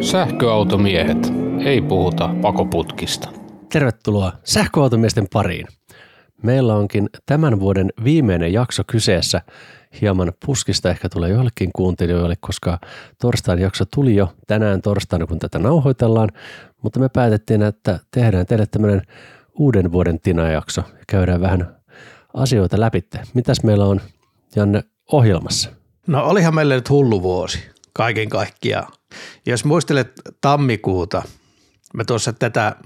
Sähköautomiehet. Ei puhuta pakoputkista. Tervetuloa sähköautomiesten pariin. Meillä onkin tämän vuoden viimeinen jakso kyseessä. Hieman puskista ehkä tulee joillekin kuuntelijoille, koska torstain jakso tuli jo tänään torstaina, kun tätä nauhoitellaan. Mutta me päätettiin, että tehdään teille tämmöinen uuden vuoden Tina-jakso ja käydään vähän asioita läpi. Mitäs meillä on, Janne, ohjelmassa? No olihan meillä nyt hullu vuosi kaiken kaikkiaan. Jos muistelet tammikuuta, mä tuossa tätä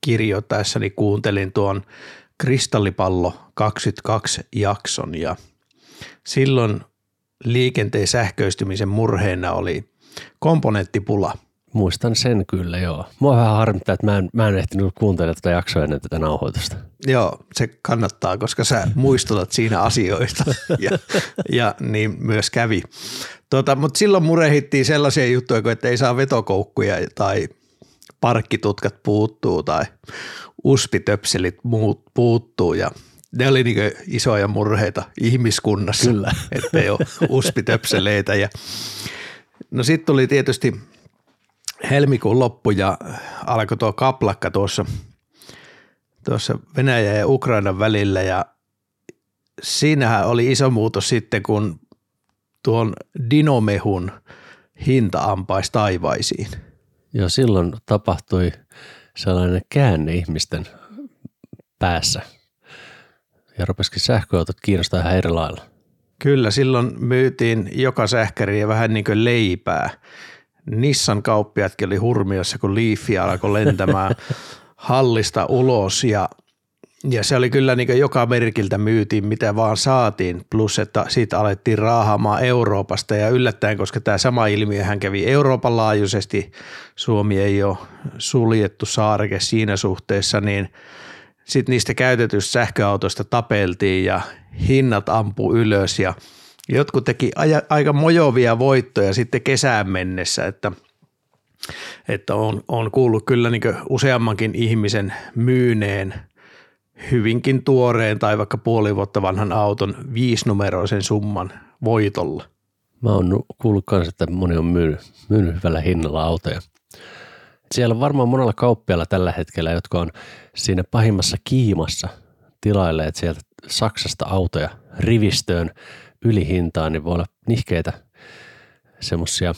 kirjoittaessani kuuntelin tuon Kristallipallo 22 jakson ja silloin liikenteen sähköistymisen murheena oli komponenttipula. Muistan sen kyllä, joo. Mua vähän harmittaa, että mä en, mä en ehtinyt kuuntelemaan tätä jaksoa ennen tätä nauhoitusta. Joo, se kannattaa, koska sä muistutat siinä asioista ja, ja niin myös kävi. Tota, Mutta silloin murehittiin sellaisia juttuja, että ei saa vetokoukkuja tai parkkitutkat puuttuu tai uspitöpselit muut puuttuu ja ne oli niin isoja murheita ihmiskunnassa, Kyllä. ettei ole uspitöpseleitä. Ja no sitten tuli tietysti helmikuun loppu ja alkoi tuo kaplakka tuossa, tuossa Venäjän ja Ukrainan välillä ja siinähän oli iso muutos sitten, kun tuon dinomehun hinta ampaisi taivaisiin. Joo, silloin tapahtui sellainen käänne ihmisten päässä ja rupesikin sähköautot kiinnostaa ihan eri lailla. Kyllä, silloin myytiin joka sähkäriä vähän niin kuin leipää. Nissan kauppiatkin oli hurmiossa, kun Leafi alkoi lentämään hallista ulos ja, ja se oli kyllä niin joka merkiltä myytiin, mitä vaan saatiin, plus että siitä alettiin raahaamaan Euroopasta ja yllättäen, koska tämä sama ilmiö hän kävi Euroopan laajuisesti, Suomi ei ole suljettu saareke siinä suhteessa, niin sitten niistä käytetyistä sähköautoista tapeltiin ja hinnat ampu ylös ja jotkut teki aja, aika mojovia voittoja sitten kesään mennessä, että, että on, on kuullut kyllä niin useammankin ihmisen myyneen hyvinkin tuoreen tai vaikka puoli vuotta vanhan auton viisinumeroisen summan voitolla. Mä oon kuullut myös, että moni on myynyt, myynyt hyvällä hinnalla autoja. Siellä on varmaan monella kauppialla tällä hetkellä, jotka on siinä pahimmassa kiimassa tilailleet sieltä Saksasta autoja rivistöön ylihintaan, niin voi olla nihkeitä semmoisia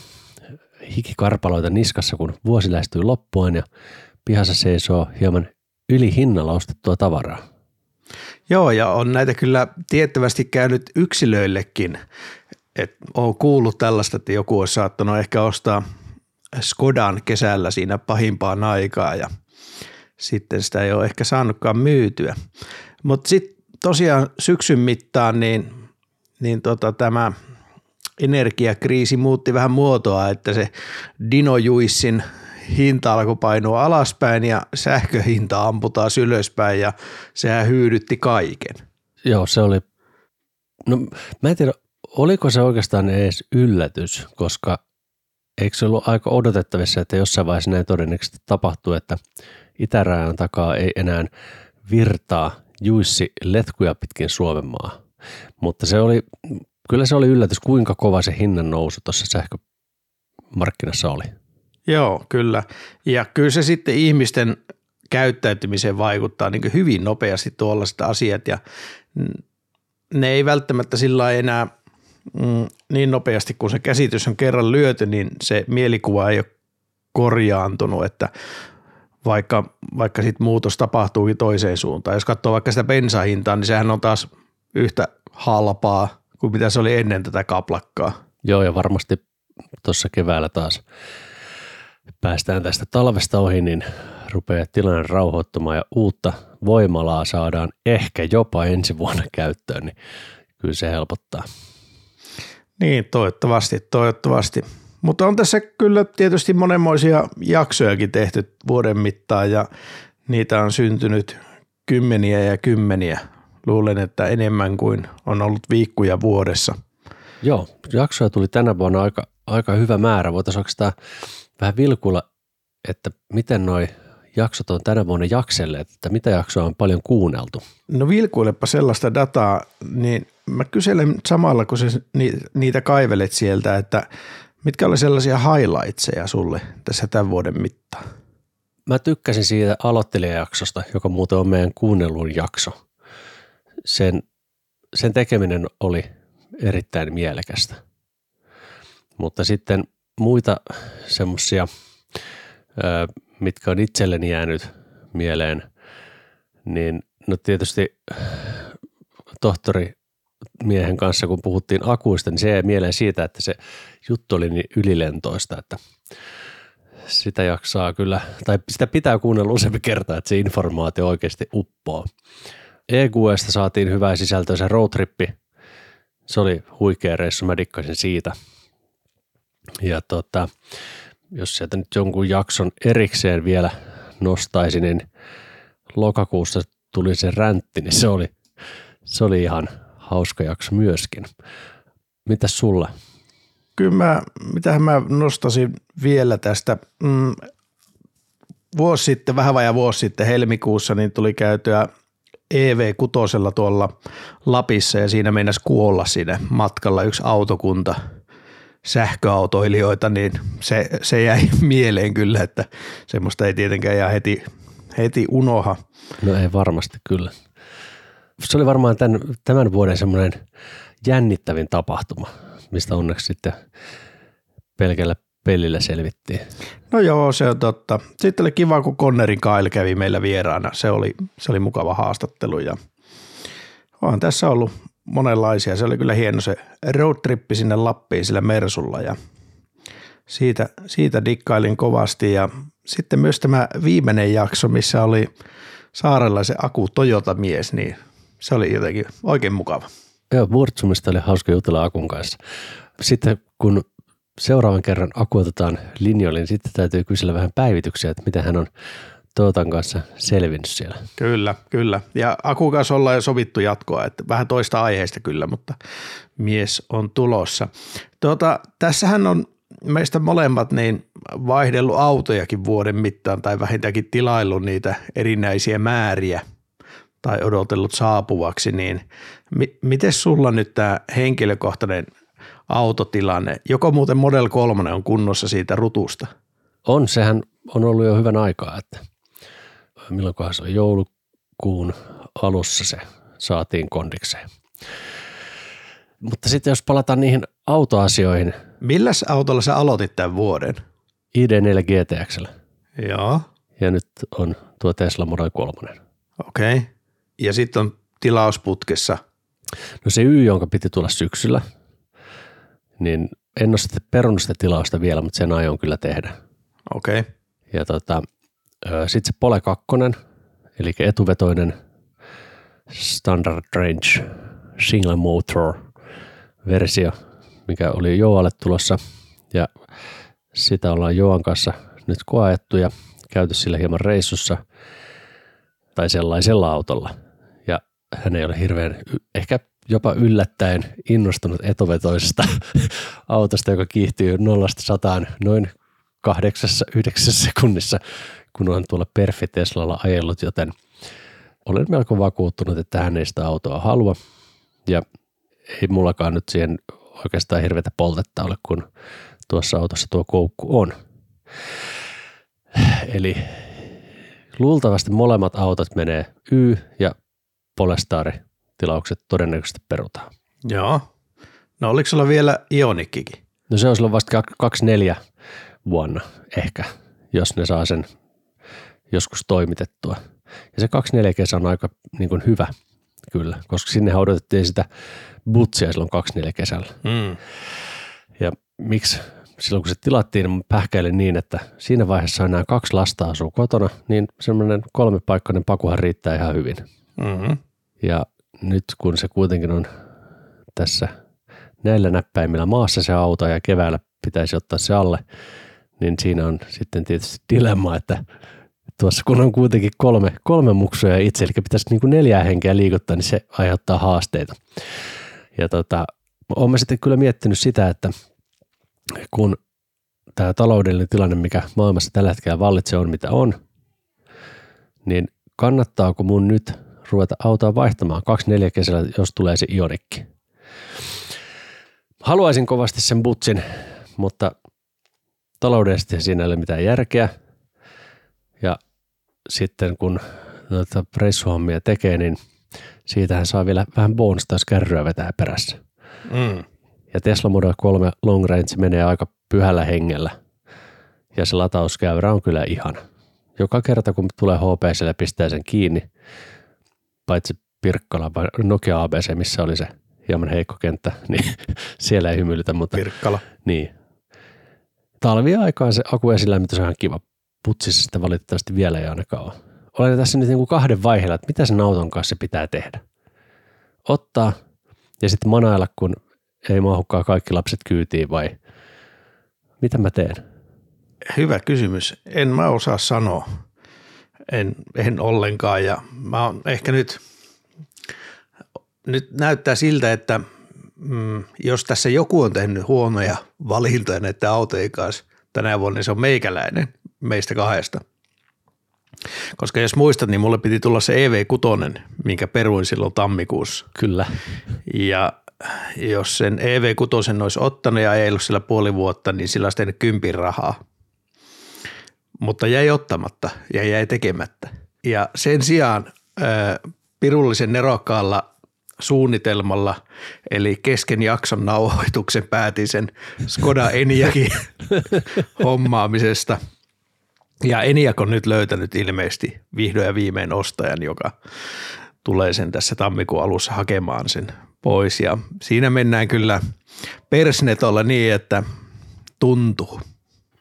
hikikarpaloita niskassa, kun vuosi lähestyy loppuun ja pihassa seisoo hieman ylihinnalla ostettua tavaraa. Joo, ja on näitä kyllä tiettävästi käynyt yksilöillekin. Et olen kuullut tällaista, että joku olisi saattanut ehkä ostaa Skodan kesällä siinä pahimpaan aikaa ja sitten sitä ei ole ehkä saanutkaan myytyä. Mutta sitten tosiaan syksyn mittaan niin, niin tota, tämä energiakriisi muutti vähän muotoa, että se Dino Juissin hinta alkoi painua alaspäin ja sähköhinta amputaan ylöspäin ja sehän hyydytti kaiken. Joo, se oli, no mä en tiedä, oliko se oikeastaan edes yllätys, koska eikö se ollut aika odotettavissa, että jossain vaiheessa näin todennäköisesti tapahtuu, että itärajan takaa ei enää virtaa juissi letkuja pitkin Suomenmaa. Mutta se oli, kyllä se oli yllätys, kuinka kova se hinnan nousu tuossa sähkömarkkinassa oli. Joo, kyllä. Ja kyllä se sitten ihmisten käyttäytymiseen vaikuttaa niin hyvin nopeasti tuollaiset asiat ja ne ei välttämättä sillä enää mm, niin nopeasti, kun se käsitys on kerran lyöty, niin se mielikuva ei ole korjaantunut, että vaikka, vaikka sitten muutos tapahtuukin toiseen suuntaan. Jos katsoo vaikka sitä bensahintaa, niin sehän on taas yhtä halpaa kuin mitä se oli ennen tätä kaplakkaa. Joo, ja varmasti tuossa keväällä taas päästään tästä talvesta ohi, niin rupeaa tilanne rauhoittumaan ja uutta voimalaa saadaan ehkä jopa ensi vuonna käyttöön, niin kyllä se helpottaa. Niin, toivottavasti, toivottavasti. Mutta on tässä kyllä tietysti monenmoisia jaksojakin tehty vuoden mittaan ja niitä on syntynyt kymmeniä ja kymmeniä. Luulen, että enemmän kuin on ollut viikkoja vuodessa. Joo, jaksoja tuli tänä vuonna aika, aika hyvä määrä. Voitaisiin oikeastaan vähän vilkulla, että miten noi jaksot on tänä vuonna jakselleet, että mitä jaksoa on paljon kuunneltu? No vilkuilepa sellaista dataa, niin mä kyselen samalla, kun sä niitä kaivelet sieltä, että Mitkä oli sellaisia highlightseja sulle tässä tämän vuoden mittaan? Mä tykkäsin siitä aloittelijajaksosta, joka muuten on meidän kuunnellun jakso. Sen, sen tekeminen oli erittäin mielekästä. Mutta sitten muita semmoisia, mitkä on itselleni jäänyt mieleen, niin no tietysti tohtori miehen kanssa, kun puhuttiin akuista, niin se jäi mieleen siitä, että se juttu oli niin ylilentoista, että sitä jaksaa kyllä, tai sitä pitää kuunnella useampi kertaa, että se informaatio oikeasti uppoo. EQstä saatiin hyvää sisältöä se roadtrippi. Se oli huikea reissu, mä dikkasin siitä. Ja tota, jos sieltä nyt jonkun jakson erikseen vielä nostaisi, niin lokakuussa tuli se räntti, niin se oli, se oli ihan hauska jakso myöskin. Mitäs sulla? Kyllä mä, mitähän mä nostasin vielä tästä. Mm, vuosi sitten, vähän vajaa vuosi sitten helmikuussa, niin tuli käytyä EV6 tuolla Lapissa ja siinä meinasi kuolla siinä matkalla yksi autokunta sähköautoilijoita, niin se, se jäi mieleen kyllä, että semmoista ei tietenkään ihan heti, heti unoha. No ei varmasti kyllä. Se oli varmaan tämän, tämän vuoden semmoinen jännittävin tapahtuma, mistä onneksi sitten pelkällä pelillä selvittiin. No joo, se on totta. Sitten oli kiva, kun Connerin Kyle kävi meillä vieraana. Se oli, se oli mukava haastattelu ja on tässä ollut monenlaisia. Se oli kyllä hieno se roadtrippi sinne Lappiin sillä Mersulla ja siitä, siitä dikkailin kovasti ja sitten myös tämä viimeinen jakso, missä oli saarelaisen Aku Toyota-mies, niin se oli jotenkin oikein mukava. Joo, Wurtsumista oli hauska jutella Akun kanssa. Sitten kun seuraavan kerran Aku otetaan linjoille, niin sitten täytyy kysellä vähän päivityksiä, että miten hän on Toyotan kanssa selvinnyt siellä. Kyllä, kyllä. Ja Akun kanssa ollaan jo sovittu jatkoa, että vähän toista aiheesta kyllä, mutta mies on tulossa. Tuota, tässähän on meistä molemmat niin vaihdellut autojakin vuoden mittaan tai vähintäänkin tilaillut niitä erinäisiä määriä tai odotellut saapuvaksi, niin mi- miten sulla nyt tämä henkilökohtainen autotilanne, joko muuten Model 3 on kunnossa siitä rutusta? On, sehän on ollut jo hyvän aikaa, että milloinkohan se on joulukuun alussa se saatiin kondikseen. Mutta sitten jos palataan niihin autoasioihin. Milläs autolla sä aloitit tämän vuoden? ID4 GTX. Joo. Ja nyt on tuo Tesla Model 3. Okei. Okay. Ja sitten on tilausputkessa. No se Y, jonka piti tulla syksyllä, niin en ole sitten perunut sitä tilausta vielä, mutta sen aion kyllä tehdä. Okei. Okay. Ja tota, sitten se Pole 2, eli etuvetoinen standard range single motor versio, mikä oli Joalle tulossa ja sitä ollaan Joan kanssa nyt koettu ja käyty sillä hieman reissussa tai sellaisella autolla. Ja hän ei ole hirveän, ehkä jopa yllättäen innostunut etovetoisesta autosta, joka kiihtyy 0-100 noin kahdeksassa, yhdeksässä sekunnissa, kun on tuolla Perfi Teslalla ajellut, joten olen melko vakuuttunut, että hän ei sitä autoa halua. Ja ei mullakaan nyt siihen oikeastaan hirveätä poltetta ole, kun tuossa autossa tuo koukku on. Eli luultavasti molemmat autot menee Y- ja Polestari tilaukset todennäköisesti perutaan. Joo. No oliko sulla vielä Ionikkikin? No se on silloin vasta 24 vuonna ehkä, jos ne saa sen joskus toimitettua. Ja se 24 kesä on aika niin kuin hyvä kyllä, koska sinne odotettiin sitä butsia silloin 24 kesällä. Mm. Ja miksi silloin kun se tilattiin, niin pähkäilin niin, että siinä vaiheessa nämä kaksi lasta asuu kotona, niin semmoinen kolmipaikkainen pakuhan riittää ihan hyvin. Mm-hmm. Ja nyt kun se kuitenkin on tässä näillä näppäimillä maassa se auto ja keväällä pitäisi ottaa se alle, niin siinä on sitten tietysti dilemma, että tuossa kun on kuitenkin kolme, kolme muksuja itse, eli pitäisi niin neljää henkeä liikuttaa, niin se aiheuttaa haasteita. Ja tota, olen sitten kyllä miettinyt sitä, että kun tämä taloudellinen tilanne, mikä maailmassa tällä hetkellä vallitsee, on mitä on, niin kannattaako mun nyt ruveta autoa vaihtamaan 24 kesällä, jos tulee se ionikki. Haluaisin kovasti sen butsin, mutta taloudellisesti siinä ei ole mitään järkeä. Ja sitten kun noita reissuhommia tekee, niin siitähän saa vielä vähän bonusta, jos kärryä vetää perässä. Mm. Ja Tesla Model 3 Long Range menee aika pyhällä hengellä. Ja se latauskäyrä on kyllä ihana. Joka kerta kun tulee HPC ja pistää sen kiinni, paitsi Pirkkala Nokia ABC, missä oli se hieman heikko kenttä, niin siellä ei hymyilytä, mutta Pirkkala. niin. Talviaikaan se aku esilämmitys on ihan kiva. Putsissa sitä valitettavasti vielä ei ainakaan ole. Olen tässä nyt niin kuin kahden vaiheella, että mitä sen auton kanssa pitää tehdä. Ottaa ja sitten manailla, kun ei mahukaan kaikki lapset kyytiin vai mitä mä teen? Hyvä kysymys. En mä osaa sanoa. En, en ollenkaan ja mä oon ehkä nyt, nyt näyttää siltä, että mm, jos tässä joku on tehnyt huonoja valintoja näiden autojen kanssa tänä vuonna, niin se on meikäläinen meistä kahdesta. Koska jos muistat, niin mulle piti tulla se EV6, minkä peruin silloin tammikuussa. Kyllä. Ja jos sen EV6 olisi ottanut ja ei ollut sillä puoli vuotta, niin sillä olisi tehnyt kympin rahaa. Mutta jäi ottamatta ja jäi tekemättä. Ja sen sijaan pirullisen nerokkaalla suunnitelmalla, eli kesken jakson nauhoituksen päätin sen Skoda Eniakin hommaamisesta. Ja Eniak on nyt löytänyt ilmeisesti vihdoin ja viimein ostajan, joka tulee sen tässä tammikuun alussa hakemaan sen pois. Ja siinä mennään kyllä persnetolla niin, että tuntuu.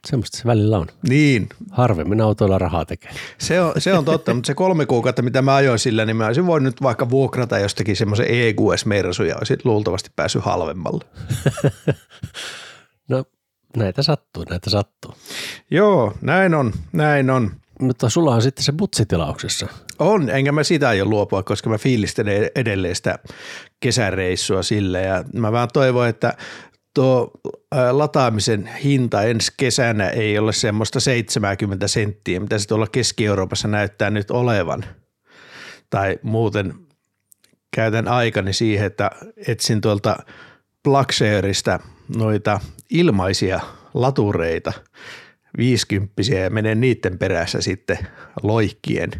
Semmoista se välillä on. Niin, Harvemmin autoilla rahaa tekee. se on, se on totta, mutta se kolme kuukautta, mitä mä ajoin sillä, niin mä olisin voinut nyt vaikka vuokrata jostakin semmoisen EQS-mersu ja olisin luultavasti päässyt halvemmalle. No näitä sattuu, näitä sattuu. Joo, näin on, näin on. Mutta sulla on sitten se butsitilauksessa. On, enkä mä sitä aio luopua, koska mä fiilistelen edelleen sitä kesäreissua sille ja mä vaan toivon, että tuo lataamisen hinta ensi kesänä ei ole semmoista 70 senttiä, mitä se tuolla Keski-Euroopassa näyttää nyt olevan. Tai muuten käytän aikani siihen, että etsin tuolta Blackshareista noita ilmaisia latureita, viisikymppisiä ja menen niiden perässä sitten loikkien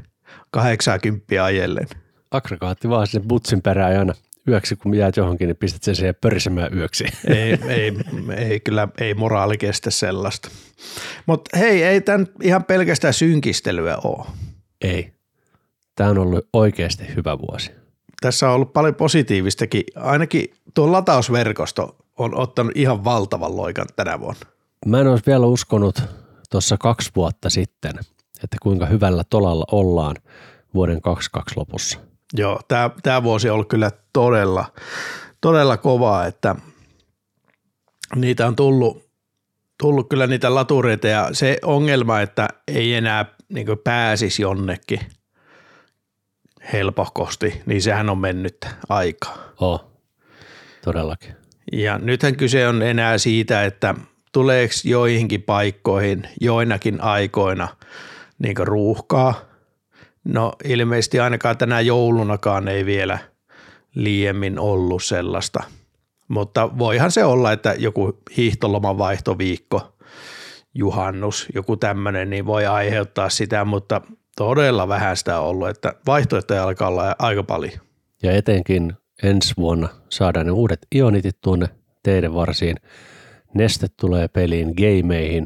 80 ajellen. Aggregaatti vaan sinne butsin perään aina yöksi, kun jäät johonkin, niin pistät sen siihen pörisemään yöksi. ei, ei, ei, kyllä ei moraali kestä sellaista. Mutta hei, ei tämä ihan pelkästään synkistelyä ole. Ei. Tämä on ollut oikeasti hyvä vuosi. Tässä on ollut paljon positiivistakin. Ainakin tuo latausverkosto on ottanut ihan valtavan loikan tänä vuonna. Mä en olisi vielä uskonut tuossa kaksi vuotta sitten, että kuinka hyvällä tolalla ollaan vuoden 22 lopussa. Joo, tämä, tämä vuosi on ollut kyllä todella, todella kovaa, että niitä on tullut, tullut kyllä niitä latureita ja se ongelma, että ei enää niin pääsisi jonnekin helpohkosti, niin sehän on mennyt aikaa. Oh, todellakin. Ja nythän kyse on enää siitä, että tuleeko joihinkin paikkoihin joinakin aikoina niin ruuhkaa. No ilmeisesti ainakaan tänä joulunakaan ei vielä liiemmin ollut sellaista. Mutta voihan se olla, että joku hiihtoloman vaihtoviikko, juhannus, joku tämmöinen, niin voi aiheuttaa sitä, mutta todella vähän sitä on ollut, että vaihtoehtoja alkaa olla aika paljon. Ja etenkin ensi vuonna saadaan ne uudet ionitit tuonne teidän varsiin. Neste tulee peliin, gameihin,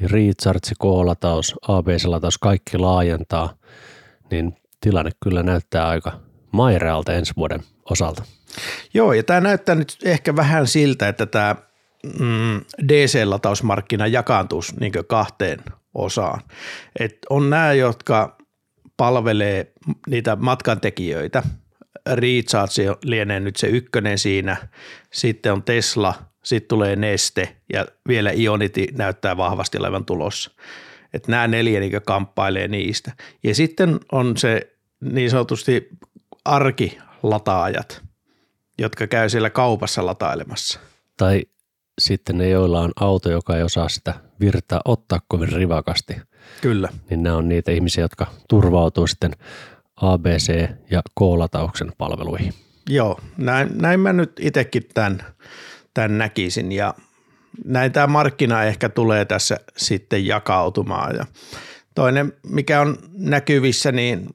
recharge, K-lataus, ABS-lataus, kaikki laajentaa, niin tilanne kyllä näyttää aika mairealta ensi vuoden osalta. Joo, ja tämä näyttää nyt ehkä vähän siltä, että tämä mm, DC-latausmarkkina jakaantuisi niin kahteen osaan. Et on nämä, jotka palvelee niitä matkantekijöitä. Recharge lienee nyt se ykkönen siinä, sitten on Tesla, sitten tulee Neste ja vielä Ionity näyttää vahvasti olevan tulossa. Että nämä neljä niin kamppailee niistä. Ja sitten on se niin sanotusti arkilataajat, jotka käy siellä kaupassa latailemassa. Tai sitten ne, joilla on auto, joka ei osaa sitä virtaa ottaa kovin rivakasti. Kyllä. Niin nämä on niitä ihmisiä, jotka turvautuu sitten ABC- ja K-latauksen palveluihin. Joo, näin, näin mä nyt itsekin tämän, tämän näkisin ja näin tämä markkina ehkä tulee tässä sitten jakautumaan. Ja toinen, mikä on näkyvissä, niin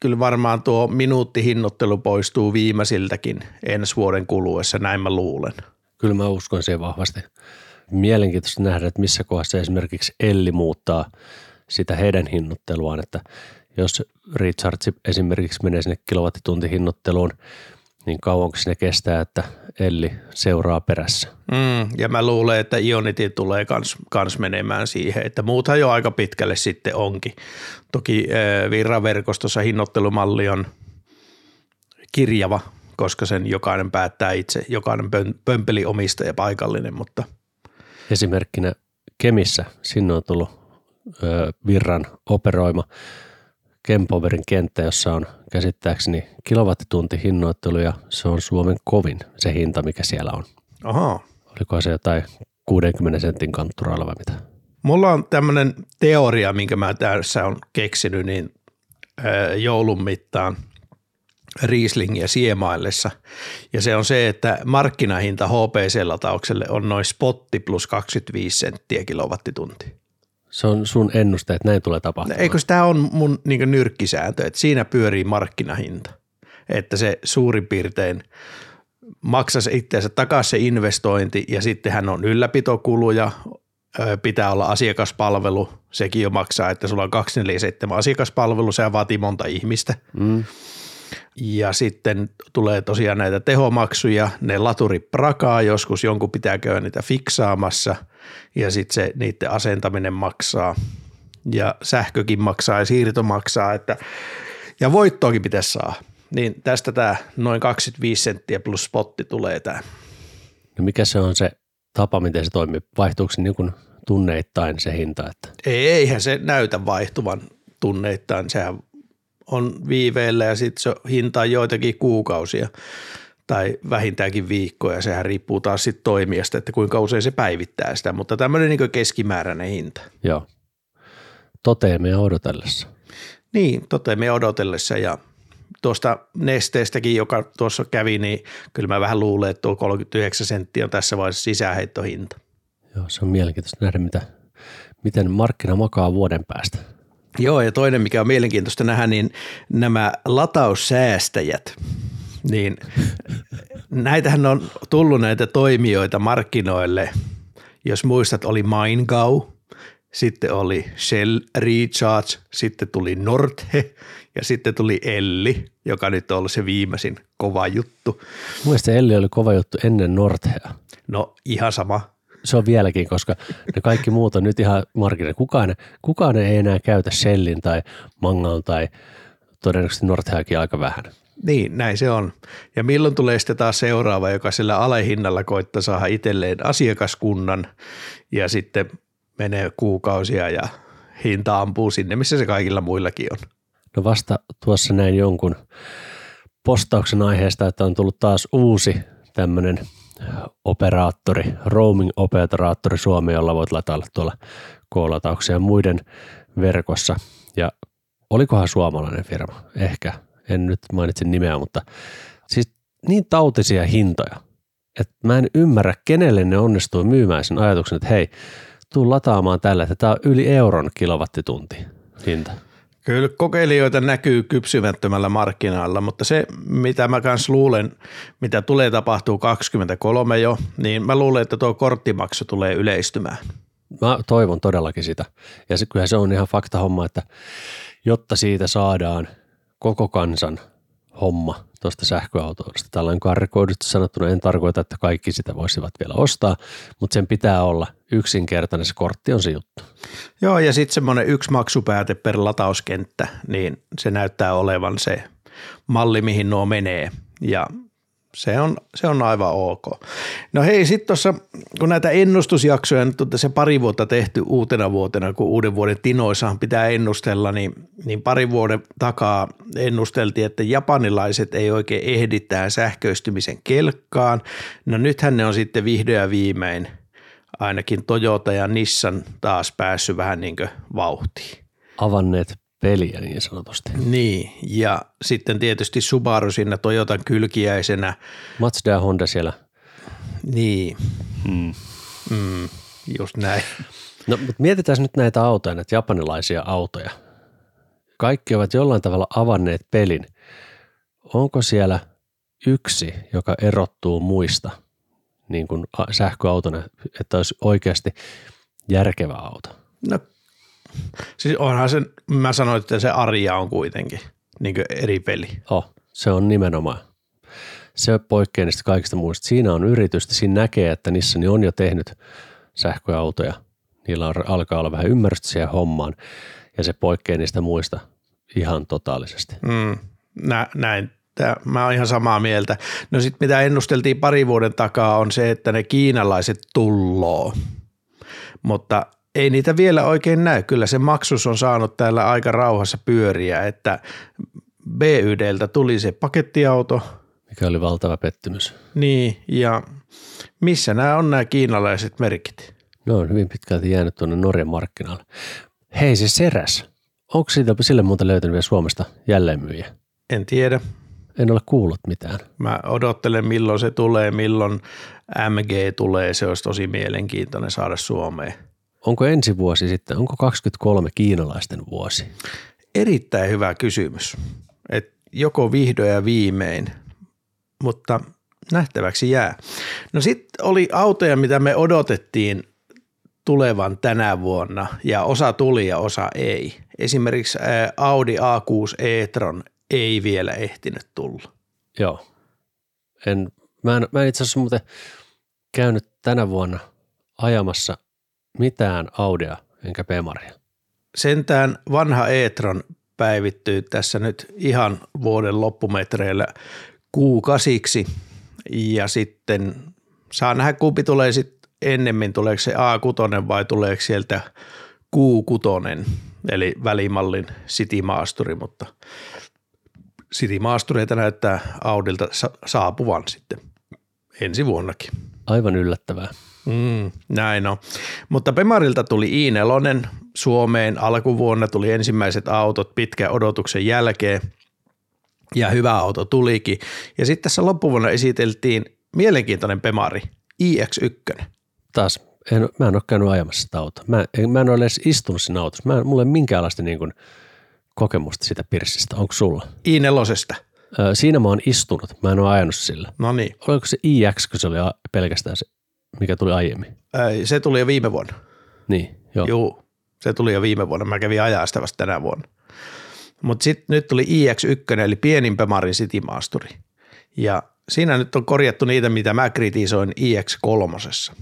kyllä varmaan tuo minuuttihinnoittelu poistuu viimeisiltäkin ensi vuoden kuluessa, näin mä luulen. Kyllä mä uskon siihen vahvasti. Mielenkiintoista nähdä, että missä kohdassa esimerkiksi Elli muuttaa sitä heidän hinnoitteluaan, että jos Recharge esimerkiksi menee sinne kilowattituntihinnoitteluun, niin kauanko sinne kestää, että Elli seuraa perässä. Mm, ja mä luulen, että Ionity tulee kans, kans menemään siihen, että muuthan jo aika pitkälle sitten onkin. Toki äh, virraverkostossa hinnoittelumalli on kirjava, koska sen jokainen päättää itse, jokainen pömpeli omistaja paikallinen, mutta Esimerkkinä Kemissä, sinne on tullut ö, virran operoima Kempoverin kenttä, jossa on käsittääkseni kilowattitunti hinnoittelu ja se on Suomen kovin se hinta, mikä siellä on. Aha. Oliko se jotain 60 sentin kantturalla vai mitä? Mulla on tämmöinen teoria, minkä mä tässä on keksinyt niin joulun mittaan Rieslingiä siemaillessa. Ja se on se, että markkinahinta HPC-lataukselle on noin spotti plus 25 senttiä kilowattitunti. Se on sun ennuste, että näin tulee tapahtumaan. Eikö tämä on mun niin nyrkkisääntö, että siinä pyörii markkinahinta. Että se suurin piirtein maksaisi itseänsä takaisin se investointi ja sittenhän on ylläpitokuluja, pitää olla asiakaspalvelu, sekin jo maksaa, että sulla on 247 asiakaspalvelu, se vaatii monta ihmistä. Mm. Ja sitten tulee tosiaan näitä tehomaksuja, ne laturi prakaa, joskus jonkun pitää käydä niitä fiksaamassa ja sitten se niiden asentaminen maksaa ja sähkökin maksaa ja siirto maksaa, että ja voittoakin pitäisi saa. Niin tästä tämä noin 25 senttiä plus spotti tulee tämä. No mikä se on se tapa, miten se toimii? Vaihtuuko se niin kuin tunneittain se hinta? Että? Ei, eihän se näytä vaihtuvan tunneittain. Sehän on viiveellä ja sitten se hinta on joitakin kuukausia tai vähintäänkin viikkoja. Sehän riippuu taas sitten toimijasta, että kuinka usein se päivittää sitä, mutta tämmöinen niin keskimääräinen hinta. Joo. Toteemme odotellessa. Niin, toteemme odotellessa ja tuosta nesteestäkin, joka tuossa kävi, niin kyllä mä vähän luulen, että tuo 39 senttiä on tässä vaiheessa sisäänheittohinta. Joo, se on mielenkiintoista nähdä, mitä, miten markkina makaa vuoden päästä. Joo, ja toinen, mikä on mielenkiintoista nähdä, niin nämä lataussäästäjät, niin näitähän on tullut näitä toimijoita markkinoille. Jos muistat, oli MindGau, sitten oli Shell Recharge, sitten tuli Northe ja sitten tuli Elli, joka nyt on ollut se viimeisin kova juttu. Mielestäni Elli oli kova juttu ennen Northea. No ihan sama, se on vieläkin, koska ne kaikki muut on nyt ihan markkinoilla. Kukaan, kukaan ei enää käytä Shellin tai Mangan tai todennäköisesti Nordheakin aika vähän. Niin, näin se on. Ja milloin tulee sitten taas seuraava, joka sillä alehinnalla koittaa saada itselleen asiakaskunnan ja sitten menee kuukausia ja hinta ampuu sinne, missä se kaikilla muillakin on. No vasta tuossa näin jonkun postauksen aiheesta, että on tullut taas uusi tämmöinen operaattori, roaming-operaattori Suomeen, jolla voit latailla tuolla K-latauksia muiden verkossa. Ja olikohan suomalainen firma? Ehkä. En nyt mainitse nimeä, mutta siis niin tautisia hintoja, että mä en ymmärrä, kenelle ne onnistuu myymään sen ajatuksen, että hei, tuu lataamaan tällä, että tämä on yli euron kilowattitunti hinta. Kyllä kokeilijoita näkyy kypsymättömällä markkinoilla, mutta se mitä mä kans luulen, mitä tulee tapahtuu 23 jo, niin mä luulen, että tuo korttimaksu tulee yleistymään. Mä toivon todellakin sitä. Ja se, kyllä se on ihan fakta homma, että jotta siitä saadaan koko kansan homma tuosta sähköautoista. Tällainen karkoidusti sanottuna en tarkoita, että kaikki sitä voisivat vielä ostaa, mutta sen pitää olla yksinkertainen, se kortti on se juttu. Joo, ja sitten semmoinen yksi maksupääte per latauskenttä, niin se näyttää olevan se malli, mihin nuo menee. Ja se on, se on aivan ok. No hei, sitten tuossa, kun näitä ennustusjaksoja nyt on se pari vuotta tehty uutena vuotena, kun uuden vuoden tinoissahan pitää ennustella, niin, niin pari vuoden takaa ennusteltiin, että japanilaiset ei oikein ehdi tähän sähköistymisen kelkkaan. No nythän ne on sitten vihdoin ja viimein ainakin Toyota ja Nissan taas päässyt vähän niin kuin vauhtiin. Avanneet peliä niin sanotusti. Niin, ja sitten tietysti Subaru siinä Toyotan kylkiäisenä. Mazda ja Honda siellä. Niin. Hmm. Mm, just näin. No, mutta mietitään nyt näitä autoja, näitä japanilaisia autoja. Kaikki ovat jollain tavalla avanneet pelin. Onko siellä yksi, joka erottuu muista niin kuin sähköautona, että olisi oikeasti järkevä auto? No, siis onhan se, mä sanoin, että se Aria on kuitenkin niin eri peli. Oh, se on nimenomaan. Se poikkeaa niistä kaikista muista. Siinä on yritystä, siinä näkee, että Nissan on jo tehnyt sähköautoja. Niillä on, alkaa olla vähän ymmärrystä siihen hommaan ja se poikkeaa niistä muista ihan totaalisesti. Mm, nä, näin. Tää, mä oon ihan samaa mieltä. No sitten mitä ennusteltiin pari vuoden takaa on se, että ne kiinalaiset tulloo. Mutta ei niitä vielä oikein näy. Kyllä se maksus on saanut täällä aika rauhassa pyöriä, että BYDltä tuli se pakettiauto, mikä oli valtava pettymys. niin ja missä nämä on nämä kiinalaiset merkit? Ne on hyvin pitkälti jäänyt tuonne Norjan markkinalle. Hei se Seräs, onko siitä sille muuta löytynyt vielä Suomesta jälleenmyyjä? En tiedä. En ole kuullut mitään. Mä odottelen milloin se tulee, milloin MG tulee. Se olisi tosi mielenkiintoinen saada Suomeen. Onko ensi vuosi sitten, onko 23 kiinalaisten vuosi? Erittäin hyvä kysymys. Et joko vihdoin ja viimein, mutta nähtäväksi jää. No sitten oli autoja, mitä me odotettiin tulevan tänä vuonna ja osa tuli ja osa ei. Esimerkiksi Audi A6 e-tron ei vielä ehtinyt tulla. Joo. En, mä, en, mä en itse asiassa muuten käynyt tänä vuonna ajamassa mitään Audea enkä Bemaria. Sentään vanha e-tron päivittyy tässä nyt ihan vuoden loppumetreillä Q8 ja sitten saa nähdä kumpi tulee sitten ennemmin, tuleeko se A6 vai tuleeko sieltä Q6, eli välimallin City Maasturi, mutta City Maastureita näyttää Audilta sa- saapuvan sitten ensi vuonnakin. Aivan yllättävää. Mm, näin on. Mutta Pemarilta tuli i4 Suomeen alkuvuonna, tuli ensimmäiset autot pitkän odotuksen jälkeen ja hyvä auto tulikin. Ja sitten tässä loppuvuonna esiteltiin mielenkiintoinen Pemari, iX1. Taas, en, mä en ole käynyt ajamassa sitä autoa. Mä, en, mä en ole edes istunut siinä autossa. Mä, mulla ei ole minkäänlaista niin kuin, kokemusta sitä pirssistä. Onko sulla? i4. Ö, siinä mä oon istunut. Mä en ole ajanut sillä. No niin, Oliko se iX, kun se oli pelkästään se, mikä tuli aiemmin? Ei, se tuli jo viime vuonna. Niin, joo. Joo, se tuli jo viime vuonna. Mä kävin ajaa sitä vasta tänä vuonna. Mutta sitten nyt tuli iX1, eli pienin Pemarin City Maasturi. Ja siinä nyt on korjattu niitä, mitä mä kritisoin iX3.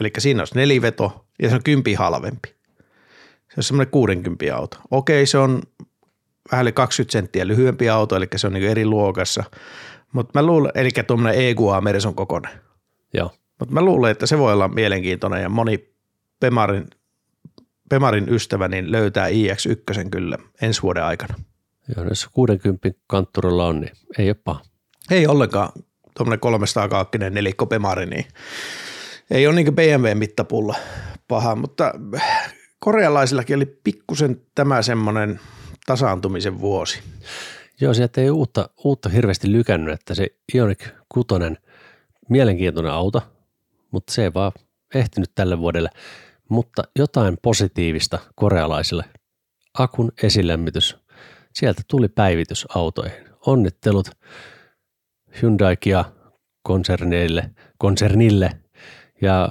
Eli siinä olisi neliveto ja se on kympi halvempi. Se on semmoinen 60 auto. Okei, se on vähän yli 20 senttiä lyhyempi auto, eli se on niin eri luokassa. Mutta mä luulen, eli tuommoinen EQA Merson kokoinen. joo. Mutta mä luulen, että se voi olla mielenkiintoinen ja moni Pemarin, Pemarin ystävä niin löytää iX1 kyllä ensi vuoden aikana. Joo, jos 60 kantturilla on, niin ei ole paha. Ei ollenkaan tuommoinen 302 nelikko Pemari, niin ei ole niin BMW-mittapulla paha, mutta korealaisillakin oli pikkusen tämä semmoinen tasaantumisen vuosi. Joo, sieltä ei uutta, uutta hirveästi lykännyt, että se Ioniq 6, mielenkiintoinen auto, mutta se ei vaan ehtinyt tälle vuodelle. Mutta jotain positiivista korealaisille. Akun esilämmitys. Sieltä tuli päivitys autoihin. Onnittelut Hyundai Kia konsernille, konsernille ja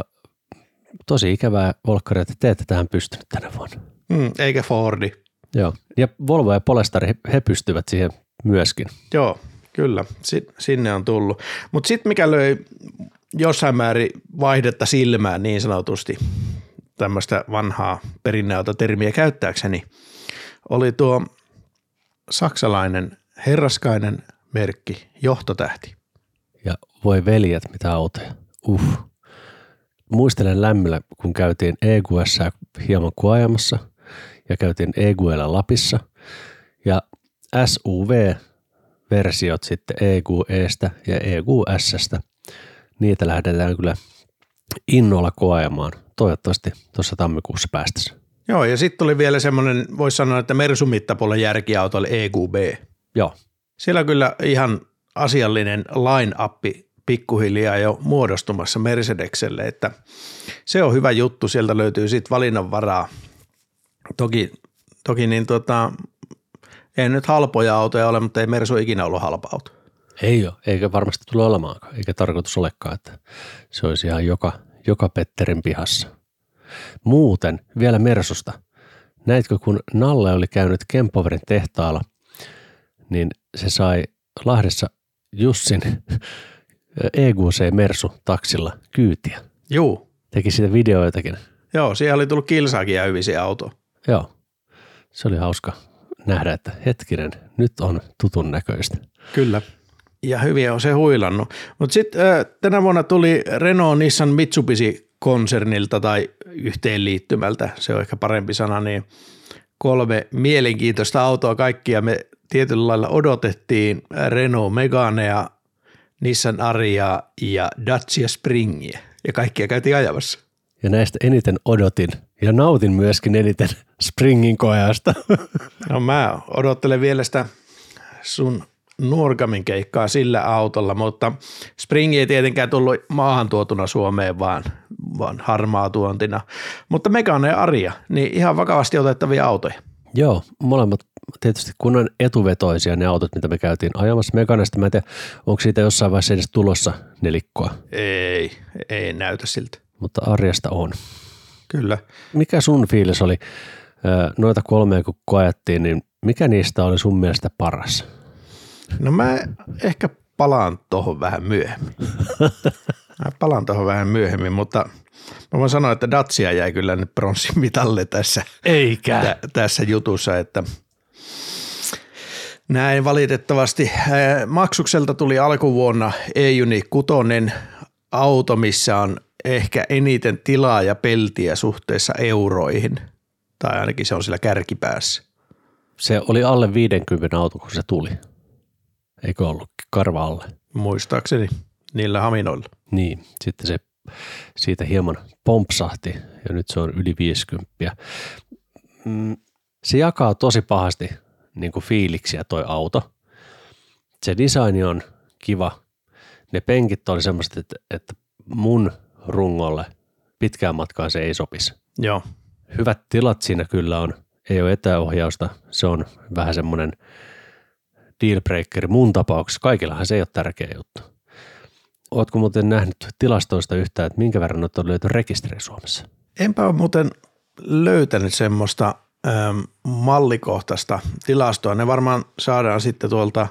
tosi ikävää Volkkari, että te ette tähän pystynyt tänä vuonna. Mm, eikä Fordi. Joo. Ja Volvo ja Polestar, he, he pystyvät siihen myöskin. Joo, kyllä, si- sinne on tullut. Mutta sitten mikä löi jossain määrin vaihdetta silmään niin sanotusti, tämmöistä vanhaa perinneautotermiä käyttääkseni, oli tuo saksalainen herraskainen merkki Johtotähti. Ja voi veljet, mitä autoja. Uh. Muistelen lämmöllä, kun käytiin EQS hieman kuajamassa ja käytiin EQL Lapissa ja SUV-versiot sitten EQEstä ja EQSstä. Niitä lähdetään kyllä innolla koajamaan. Toivottavasti tuossa tammikuussa päästässä. Joo, ja sitten tuli vielä semmoinen, voisi sanoa, että Mersumittapuolen järkiauto oli EQB. Joo, Siellä on kyllä ihan asiallinen line-up pikkuhiljaa jo muodostumassa Mercedekselle, että se on hyvä juttu, sieltä löytyy sitten valinnanvaraa. Toki, toki niin tota, ei nyt halpoja autoja ole, mutta ei Mersu ikinä ollut halpa auto. Ei ole, eikä varmasti tule olemaankaan, eikä tarkoitus olekaan, että se olisi ihan joka, joka Petterin pihassa. Muuten vielä Mersusta. Näitkö, kun Nalle oli käynyt Kempoverin tehtaalla, niin se sai Lahdessa Jussin EGC Mersu taksilla kyytiä. Juu, Teki siitä videoitakin. joo, siellä oli tullut kilsaakin ja hyvisiä auto. Joo, se oli hauska nähdä, että hetkinen, nyt on tutun näköistä. Kyllä. Ja hyviä on se huilannut. Mutta sitten tänä vuonna tuli Renault Nissan Mitsubishi konsernilta tai yhteenliittymältä, se on ehkä parempi sana, niin kolme mielenkiintoista autoa kaikkia me tietyllä lailla odotettiin Renault Meganea, Nissan Aria ja Dacia Springia ja kaikkia käytiin ajamassa. Ja näistä eniten odotin ja nautin myöskin eniten Springin koeasta. No mä odottelen vielä sitä sun Nuorgamin keikkaa sillä autolla, mutta Spring ei tietenkään tullut maahan tuotuna Suomeen, vaan, vaan harmaa tuontina. Mutta Megane ja Aria, niin ihan vakavasti otettavia autoja. Joo, molemmat tietysti kun on etuvetoisia ne autot, mitä me käytiin ajamassa Meganesta. Mä en tiedä, onko siitä jossain vaiheessa edes tulossa nelikkoa, Ei, ei näytä siltä. mutta Arjasta on. Kyllä. Mikä sun fiilis oli noita kolmea, kun koettiin, niin mikä niistä oli sun mielestä paras? No mä ehkä palaan tuohon vähän myöhemmin. Mä palaan tuohon vähän myöhemmin, mutta mä voin sanoa, että Dacia jäi kyllä nyt pronssin mitalle tässä, Eikä. tä, tässä jutussa, että näin valitettavasti. Maksukselta tuli alkuvuonna E-Juni 6 auto, missä on ehkä eniten tilaa ja peltiä suhteessa euroihin, tai ainakin se on sillä kärkipäässä. Se oli alle 50 auto, kun se tuli. Eikö ollut karva alle? Muistaakseni niillä haminoilla. Niin, sitten se siitä hieman pompsahti ja nyt se on yli 50. Mm, se jakaa tosi pahasti niin kuin fiiliksiä toi auto. Se design on kiva. Ne penkit oli semmoiset, että, että mun rungolle pitkään matkaan se ei sopisi. Joo, Hyvät tilat siinä kyllä on. Ei ole etäohjausta. Se on vähän semmoinen dealbreakeri mun tapauksessa. Kaikillahan se ei ole tärkeä juttu. Ootko muuten nähnyt tilastoista yhtään, että minkä verran on löyty rekisteri Suomessa? Enpä ole muuten löytänyt semmoista ähm, mallikohtaista tilastoa. Ne varmaan saadaan sitten tuolta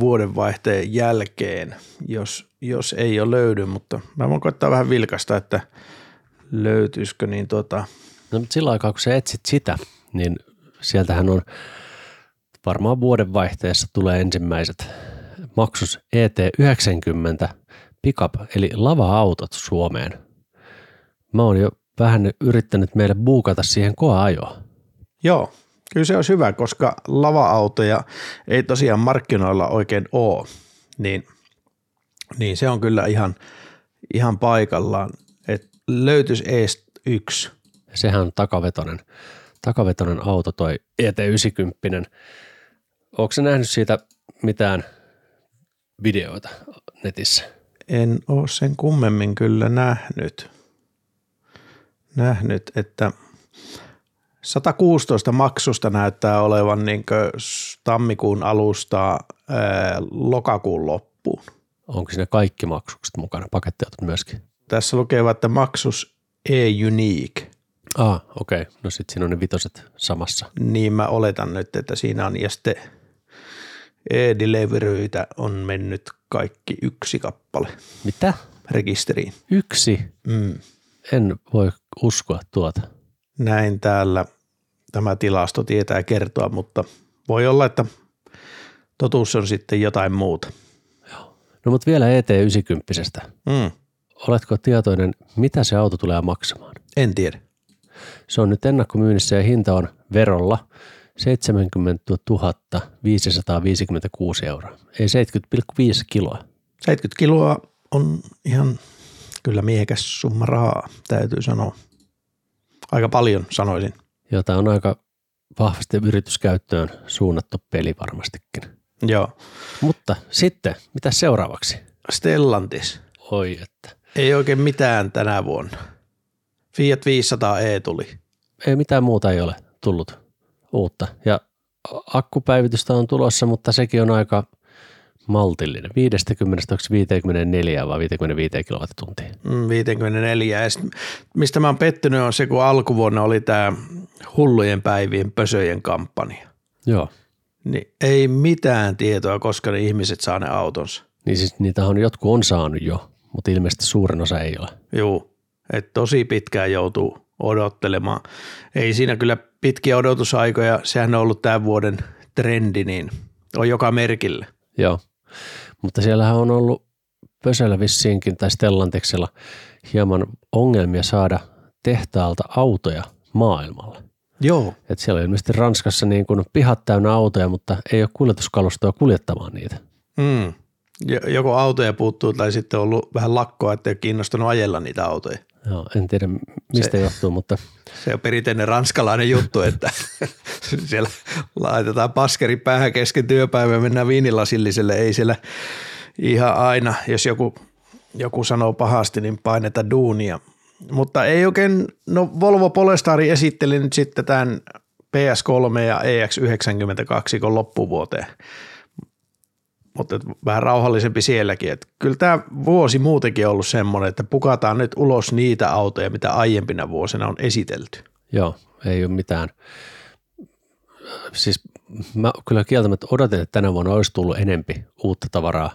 vuodenvaihteen jälkeen, jos, jos ei ole löydy, mutta mä voin koittaa vähän vilkasta, että löytyisikö niin tota, No mutta sillä aikaa, kun sä etsit sitä, niin sieltähän on varmaan vuodenvaihteessa tulee ensimmäiset maksus ET90 pickup, eli lava-autot Suomeen. Mä oon jo vähän yrittänyt meille buukata siihen koeajoa. Joo, kyllä se olisi hyvä, koska lava-autoja ei tosiaan markkinoilla oikein ole, niin, niin se on kyllä ihan, ihan paikallaan, että löytyisi ees yksi. Sehän on takavetonen, takavetonen auto toi ET90. Onko nähnyt siitä mitään videoita netissä? En ole sen kummemmin kyllä nähnyt, nähnyt että 116 maksusta näyttää olevan niin tammikuun alusta ää, lokakuun loppuun. Onko siinä kaikki maksukset mukana, pakettiautot myöskin? Tässä lukee, että maksus e-unique, Ah, okei. Okay. No sitten siinä on ne vitoset samassa. niin mä oletan nyt, että siinä on ja sitten e-deliveryitä on mennyt kaikki yksi kappale Mitä? rekisteriin. Yksi? Mm. En voi uskoa tuota. Näin täällä tämä tilasto tietää kertoa, mutta voi olla, että totuus on sitten jotain muuta. No mutta vielä ET90. Mm. Oletko tietoinen, mitä se auto tulee maksamaan? En tiedä. Se on nyt ennakkomyynnissä ja hinta on verolla 70 556 euroa. Ei 70,5 kiloa. 70 kiloa on ihan kyllä miehekäs summa rahaa, täytyy sanoa. Aika paljon sanoisin. Jota on aika vahvasti yrityskäyttöön suunnattu peli varmastikin. Joo. Mutta sitten, mitä seuraavaksi? Stellantis. Oi että. Ei oikein mitään tänä vuonna. Fiat 500e tuli. Ei mitään muuta ei ole tullut uutta. Ja akkupäivitystä on tulossa, mutta sekin on aika maltillinen. 50 54 vai 55 kilowattituntia. Mm, 54. Ja mistä mä oon pettynyt on se, kun alkuvuonna oli tämä hullujen päivien pösöjen kampanja. Joo. Niin ei mitään tietoa, koska ne ihmiset saa ne autonsa. Niin siis niitä on jotkut on saanut jo, mutta ilmeisesti suurin osa ei ole. Joo, että tosi pitkään joutuu odottelemaan. Ei siinä kyllä pitkiä odotusaikoja, sehän on ollut tämän vuoden trendi, niin on joka merkille. Joo, mutta siellähän on ollut Pösellä vissiinkin tai Stellantiksella hieman ongelmia saada tehtaalta autoja maailmalle. Joo. Et siellä on ilmeisesti Ranskassa niin kuin pihat täynnä autoja, mutta ei ole kuljetuskalustoa kuljettamaan niitä. Mm. Joko autoja puuttuu tai sitten on ollut vähän lakkoa, että ei ole kiinnostunut ajella niitä autoja. Joo, en tiedä mistä se, johtuu, mutta... Se on perinteinen ranskalainen juttu, että siellä laitetaan paskeri päähän kesken työpäivän ja mennään viinilasilliselle. Ei siellä ihan aina, jos joku, joku sanoo pahasti, niin paineta duunia. Mutta ei oikein, no Volvo Polestari esitteli nyt sitten tämän PS3 ja EX92 loppuvuoteen mutta vähän rauhallisempi sielläkin. Että kyllä tämä vuosi muutenkin on ollut semmoinen, että pukataan nyt ulos niitä autoja, mitä aiempina vuosina on esitelty. Joo, ei ole mitään. Siis mä kyllä kieltämättä odotin, että tänä vuonna olisi tullut enempi uutta tavaraa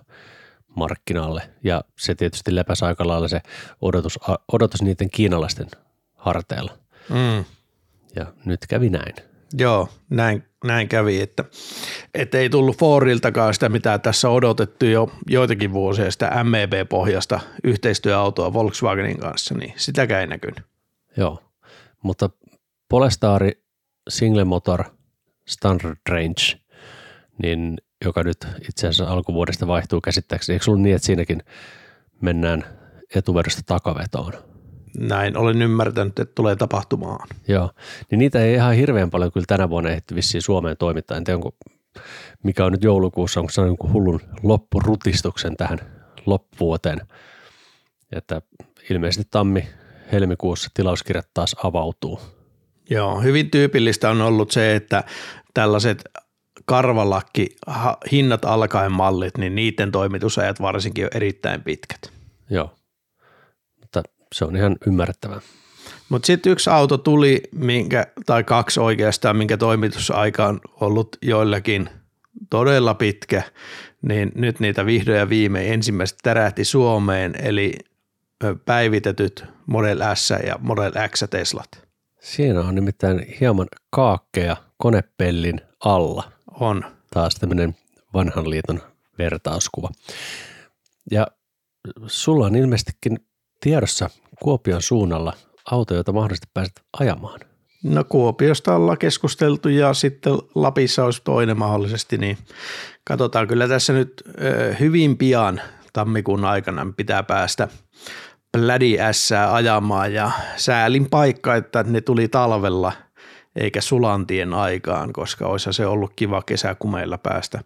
markkinalle ja se tietysti lepäsi aika lailla se odotus, odotus niiden kiinalaisten harteilla. Mm. Ja nyt kävi näin. Joo, näin, näin kävi, että, että ei tullut Fordiltakaan sitä, mitä tässä odotettu jo joitakin vuosia, sitä MEB-pohjasta yhteistyöautoa Volkswagenin kanssa, niin sitäkään ei näkynyt. Joo, mutta Polestari Single Motor Standard Range, niin joka nyt itse asiassa alkuvuodesta vaihtuu käsittääkseni. Eikö ollut niin, että siinäkin mennään etuvedosta takavetoon? Näin olen ymmärtänyt, että tulee tapahtumaan. Joo, niin niitä ei ihan hirveän paljon kyllä tänä vuonna ehti vissiin Suomeen toimittaa. En tiedä, onko, mikä on nyt joulukuussa, onko se jonkun hullun loppurutistuksen tähän loppuvuoteen. Että ilmeisesti tammi-helmikuussa tilauskirjat taas avautuu. Joo, hyvin tyypillistä on ollut se, että tällaiset karvalakki hinnat alkaen mallit, niin niiden toimitusajat varsinkin on erittäin pitkät. Joo se on ihan ymmärrettävää. Mutta sitten yksi auto tuli, minkä, tai kaksi oikeastaan, minkä toimitusaika on ollut joillakin todella pitkä, niin nyt niitä vihdoin ja viimein ensimmäiset tärähti Suomeen, eli päivitetyt Model S ja Model X Teslat. Siinä on nimittäin hieman kaakkeja konepellin alla. On. Taas tämmöinen vanhan liiton vertauskuva. Ja sulla on ilmeisestikin tiedossa Kuopion suunnalla auto, jota mahdollisesti pääset ajamaan? No Kuopiosta ollaan keskusteltu ja sitten Lapissa olisi toinen mahdollisesti, niin katsotaan kyllä tässä nyt hyvin pian tammikuun aikana pitää päästä Plädi S ajamaan ja säälin paikka, että ne tuli talvella eikä sulantien aikaan, koska olisi se ollut kiva kesäkumeilla päästä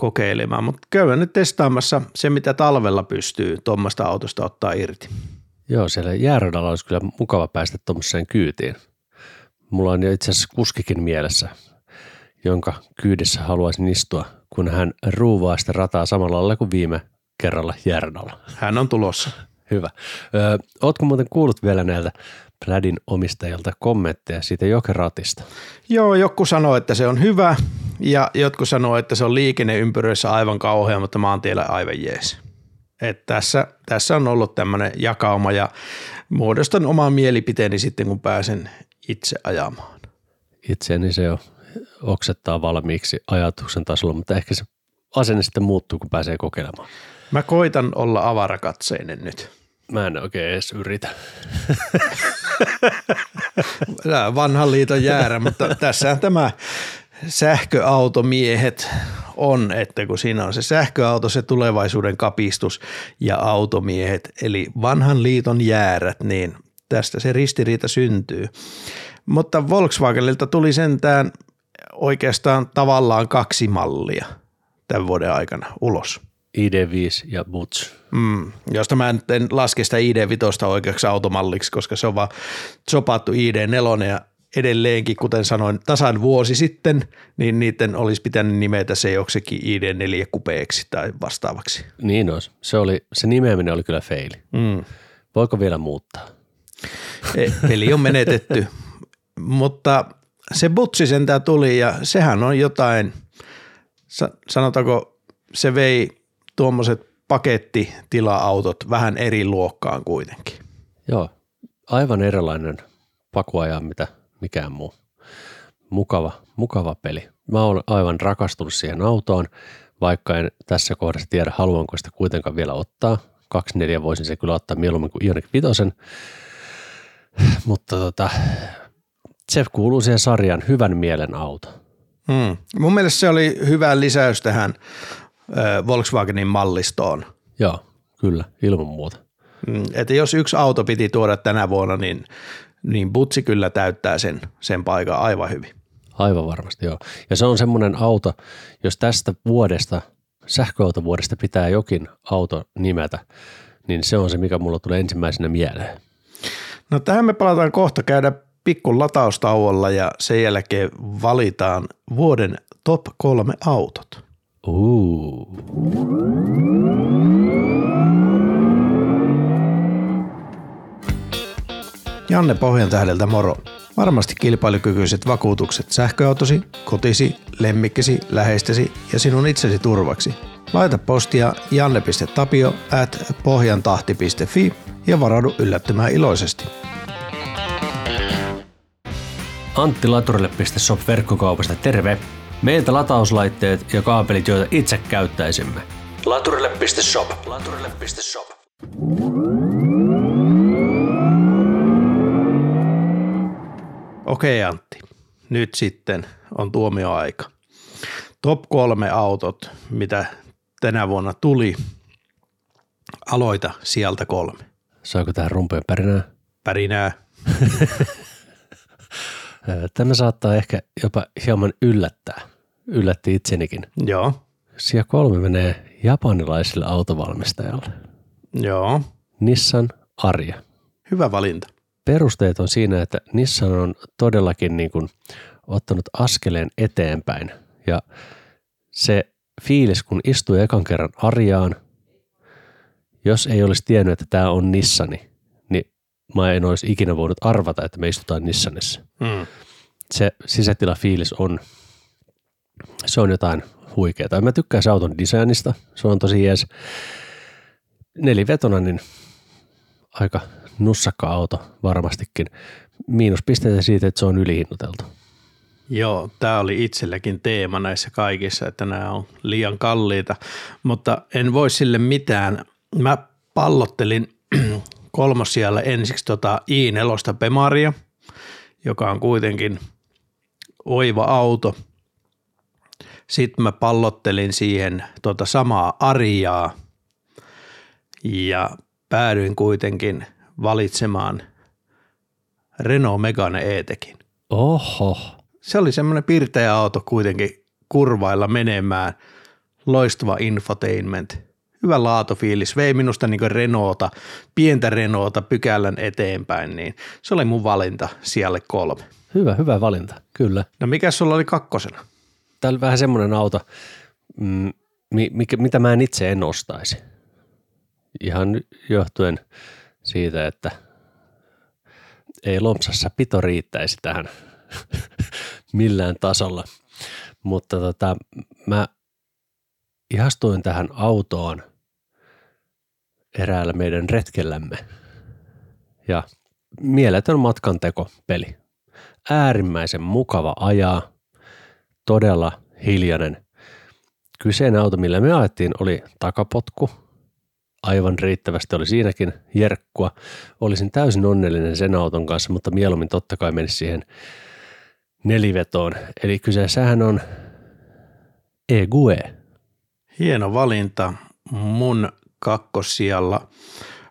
kokeilemaan, mutta käydään nyt testaamassa se, mitä talvella pystyy tuommoista autosta ottaa irti. Joo, siellä jääradalla olisi kyllä mukava päästä tuommoiseen kyytiin. Mulla on jo itse asiassa kuskikin mielessä, jonka kyydissä haluaisin istua, kun hän ruuvaa sitä rataa samalla lailla kuin viime kerralla jääradalla. Hän on tulossa. Hyvä. Ö, ootko muuten kuullut vielä näiltä Plädin omistajilta kommentteja siitä jokeratista? Joo, joku sanoo, että se on hyvä ja jotkut sanoo, että se on liikenneympyröissä aivan kauhea, mutta maantiellä aivan jees. Et tässä, tässä on ollut tämmöinen jakauma ja muodostan oman mielipiteeni sitten, kun pääsen itse ajamaan. Itseäni se jo oksettaa valmiiksi ajatuksen tasolla, mutta ehkä se asenne sitten muuttuu, kun pääsee kokeilemaan. Mä koitan olla avarakatseinen nyt. Mä en oikein edes yritä. Vanhan liiton jäärä, mutta tässä tämä sähköautomiehet on, että kun siinä on se sähköauto, se tulevaisuuden kapistus ja automiehet, eli vanhan liiton jäärät, niin tästä se ristiriita syntyy. Mutta Volkswagenilta tuli sentään oikeastaan tavallaan kaksi mallia tämän vuoden aikana ulos. ID5 ja Butch. Mm, josta mä nyt en laske sitä ID5 oikeaksi automalliksi, koska se on vaan sopattu ID4 ja edelleenkin, kuten sanoin, tasan vuosi sitten, niin niiden olisi pitänyt nimetä se joksikin ID4 kupeeksi tai vastaavaksi. Niin olisi. Se, oli, se nimeäminen oli kyllä feili. Mm. Voiko vielä muuttaa? E- Peli on menetetty, mutta se butsi sentään tuli ja sehän on jotain, sa- sanotaanko se vei tuommoiset pakettitila-autot vähän eri luokkaan kuitenkin. Joo, aivan erilainen pakuaja mitä mikään muu. Mukava, mukava peli. Mä oon aivan rakastunut siihen autoon, vaikka en tässä kohdassa tiedä, haluanko sitä kuitenkaan vielä ottaa. 24 voisin se kyllä ottaa mieluummin kuin Ioniq 5. Mutta tota, se kuuluu siihen sarjan hyvän mielen auto. Hmm. Mun mielestä se oli hyvä lisäys tähän ö, Volkswagenin mallistoon. Joo, kyllä, ilman muuta. Mm, Että jos yksi auto piti tuoda tänä vuonna, niin, niin Butsi kyllä täyttää sen, sen paikan aivan hyvin. Aivan varmasti, joo. Ja se on semmoinen auto, jos tästä vuodesta, sähköautovuodesta pitää jokin auto nimetä, niin se on se, mikä mulla tulee ensimmäisenä mieleen. No tähän me palataan kohta käydä pikku lataustauolla ja sen jälkeen valitaan vuoden top kolme autot. Uh. Janne Pohjantähdeltä moro. Varmasti kilpailukykyiset vakuutukset sähköautosi, kotisi, lemmikkisi, läheistesi ja sinun itsesi turvaksi. Laita postia janne.tapio at pohjantahti.fi ja varaudu yllättymään iloisesti. Antti Laturille.shop verkkokaupasta terve. Meiltä latauslaitteet ja kaapelit, joita itse käyttäisimme. Laturille.shop. Laturille.shop. Okei Antti, nyt sitten on tuomioaika. Top kolme autot, mitä tänä vuonna tuli. Aloita sieltä kolme. Saako tähän rumpujen pärinää? Pärinää. Tämä saattaa ehkä jopa hieman yllättää. Yllätti itsenikin. Joo, Sija kolme menee japanilaiselle autovalmistajalle. joo. Nissan Arja. Hyvä valinta. Perusteet on siinä, että Nissan on todellakin niin kuin ottanut askeleen eteenpäin. Ja se fiilis, kun istuu ekan kerran Arjaan, jos ei olisi tiennyt, että tämä on Nissani, niin mä en olisi ikinä voinut arvata, että me istutaan Nissanissa. Mm. Se sisätilafiilis on, se on jotain huikeaa. Mä tykkään se auton designista, se on tosi jees. Nelivetona, niin aika nussakka auto varmastikin. Miinuspisteitä siitä, että se on ylihinnoiteltu. Joo, tämä oli itselläkin teema näissä kaikissa, että nämä on liian kalliita, mutta en voi sille mitään. Mä pallottelin kolmosijalle ensiksi tota i4 Bemaria, joka on kuitenkin oiva auto. Sitten mä pallottelin siihen tota samaa Ariaa ja päädyin kuitenkin valitsemaan Renault Megane E-tekin Oho, se oli semmoinen pirteä auto kuitenkin kurvailla menemään. Loistava infotainment. Hyvä laatufiilis. Vei minusta niin Renaulta, pientä Renaulta pykälän eteenpäin, niin se oli mun valinta siellä kolme. hyvä, hyvä valinta, kyllä. No mikä sulla oli kakkosena? Tämä oli vähän semmoinen auto, mm, mi- mikä, mitä mä en itse en ostaisi. Ihan johtuen siitä, että ei lompsassa pito riittäisi tähän millään tasolla. Mutta tota, mä ihastuin tähän autoon eräällä meidän retkellämme. Ja mieletön matkanteko peli. Äärimmäisen mukava ajaa, todella hiljainen. Kyseinen auto, millä me ajettiin, oli takapotku. Aivan riittävästi oli siinäkin jerkkua. Olisin täysin onnellinen sen auton kanssa, mutta mieluummin totta kai menisi siihen nelivetoon. Eli kyseessähän on EGUE. Hieno valinta. Mun kakkosijalla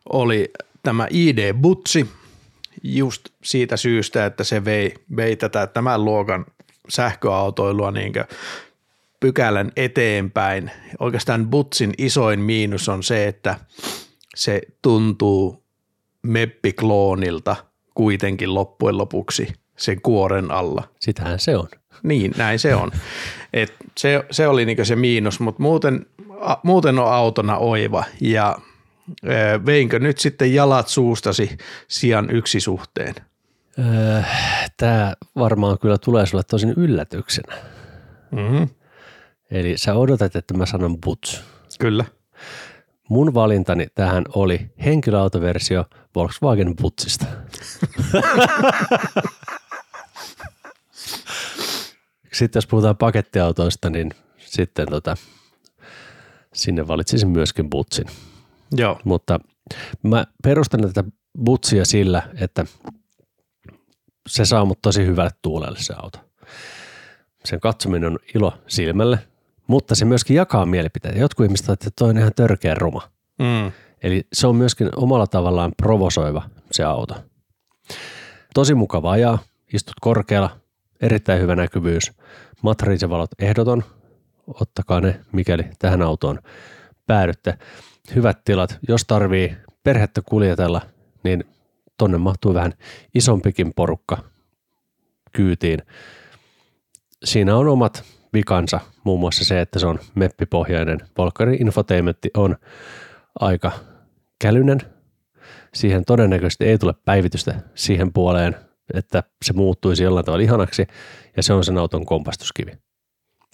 oli tämä ID Butsi just siitä syystä, että se vei, vei tätä tämän luokan sähköautoilua niin pykälän eteenpäin. Oikeastaan Butsin isoin miinus on se, että se tuntuu meppikloonilta kuitenkin loppujen lopuksi sen kuoren alla. Sitähän se on. Niin, näin se on. Et se, se oli niinku se miinus, mutta muuten, a, muuten on autona oiva ja ö, veinkö nyt sitten jalat suustasi sijan yksi suhteen? Öö, Tämä varmaan kyllä tulee sulle tosin yllätyksenä. Mm-hmm. Eli sä odotat, että mä sanon Butch. Kyllä. Mun valintani tähän oli henkilöautoversio Volkswagen Butsista. Sitten jos puhutaan pakettiautoista, niin sitten tota, sinne valitsisin myöskin Butsin. Joo. Mutta mä perustan tätä Butsia sillä, että se saa mut tosi hyvälle tuulelle se auto. Sen katsominen on ilo silmälle, mutta se myöskin jakaa mielipiteitä. Jotkut ihmiset että toi on ihan törkeä ruma. Mm. Eli se on myöskin omalla tavallaan provosoiva se auto. Tosi mukava ajaa, istut korkealla, erittäin hyvä näkyvyys, matriisivalot ehdoton, ottakaa ne mikäli tähän autoon päädytte. Hyvät tilat, jos tarvii perhettä kuljetella, niin tonne mahtuu vähän isompikin porukka kyytiin. Siinä on omat vikansa, muun muassa se, että se on meppipohjainen. Volkkarin infotainmentti on aika kälynen. Siihen todennäköisesti ei tule päivitystä siihen puoleen, että se muuttuisi jollain tavalla ihanaksi, ja se on sen auton kompastuskivi.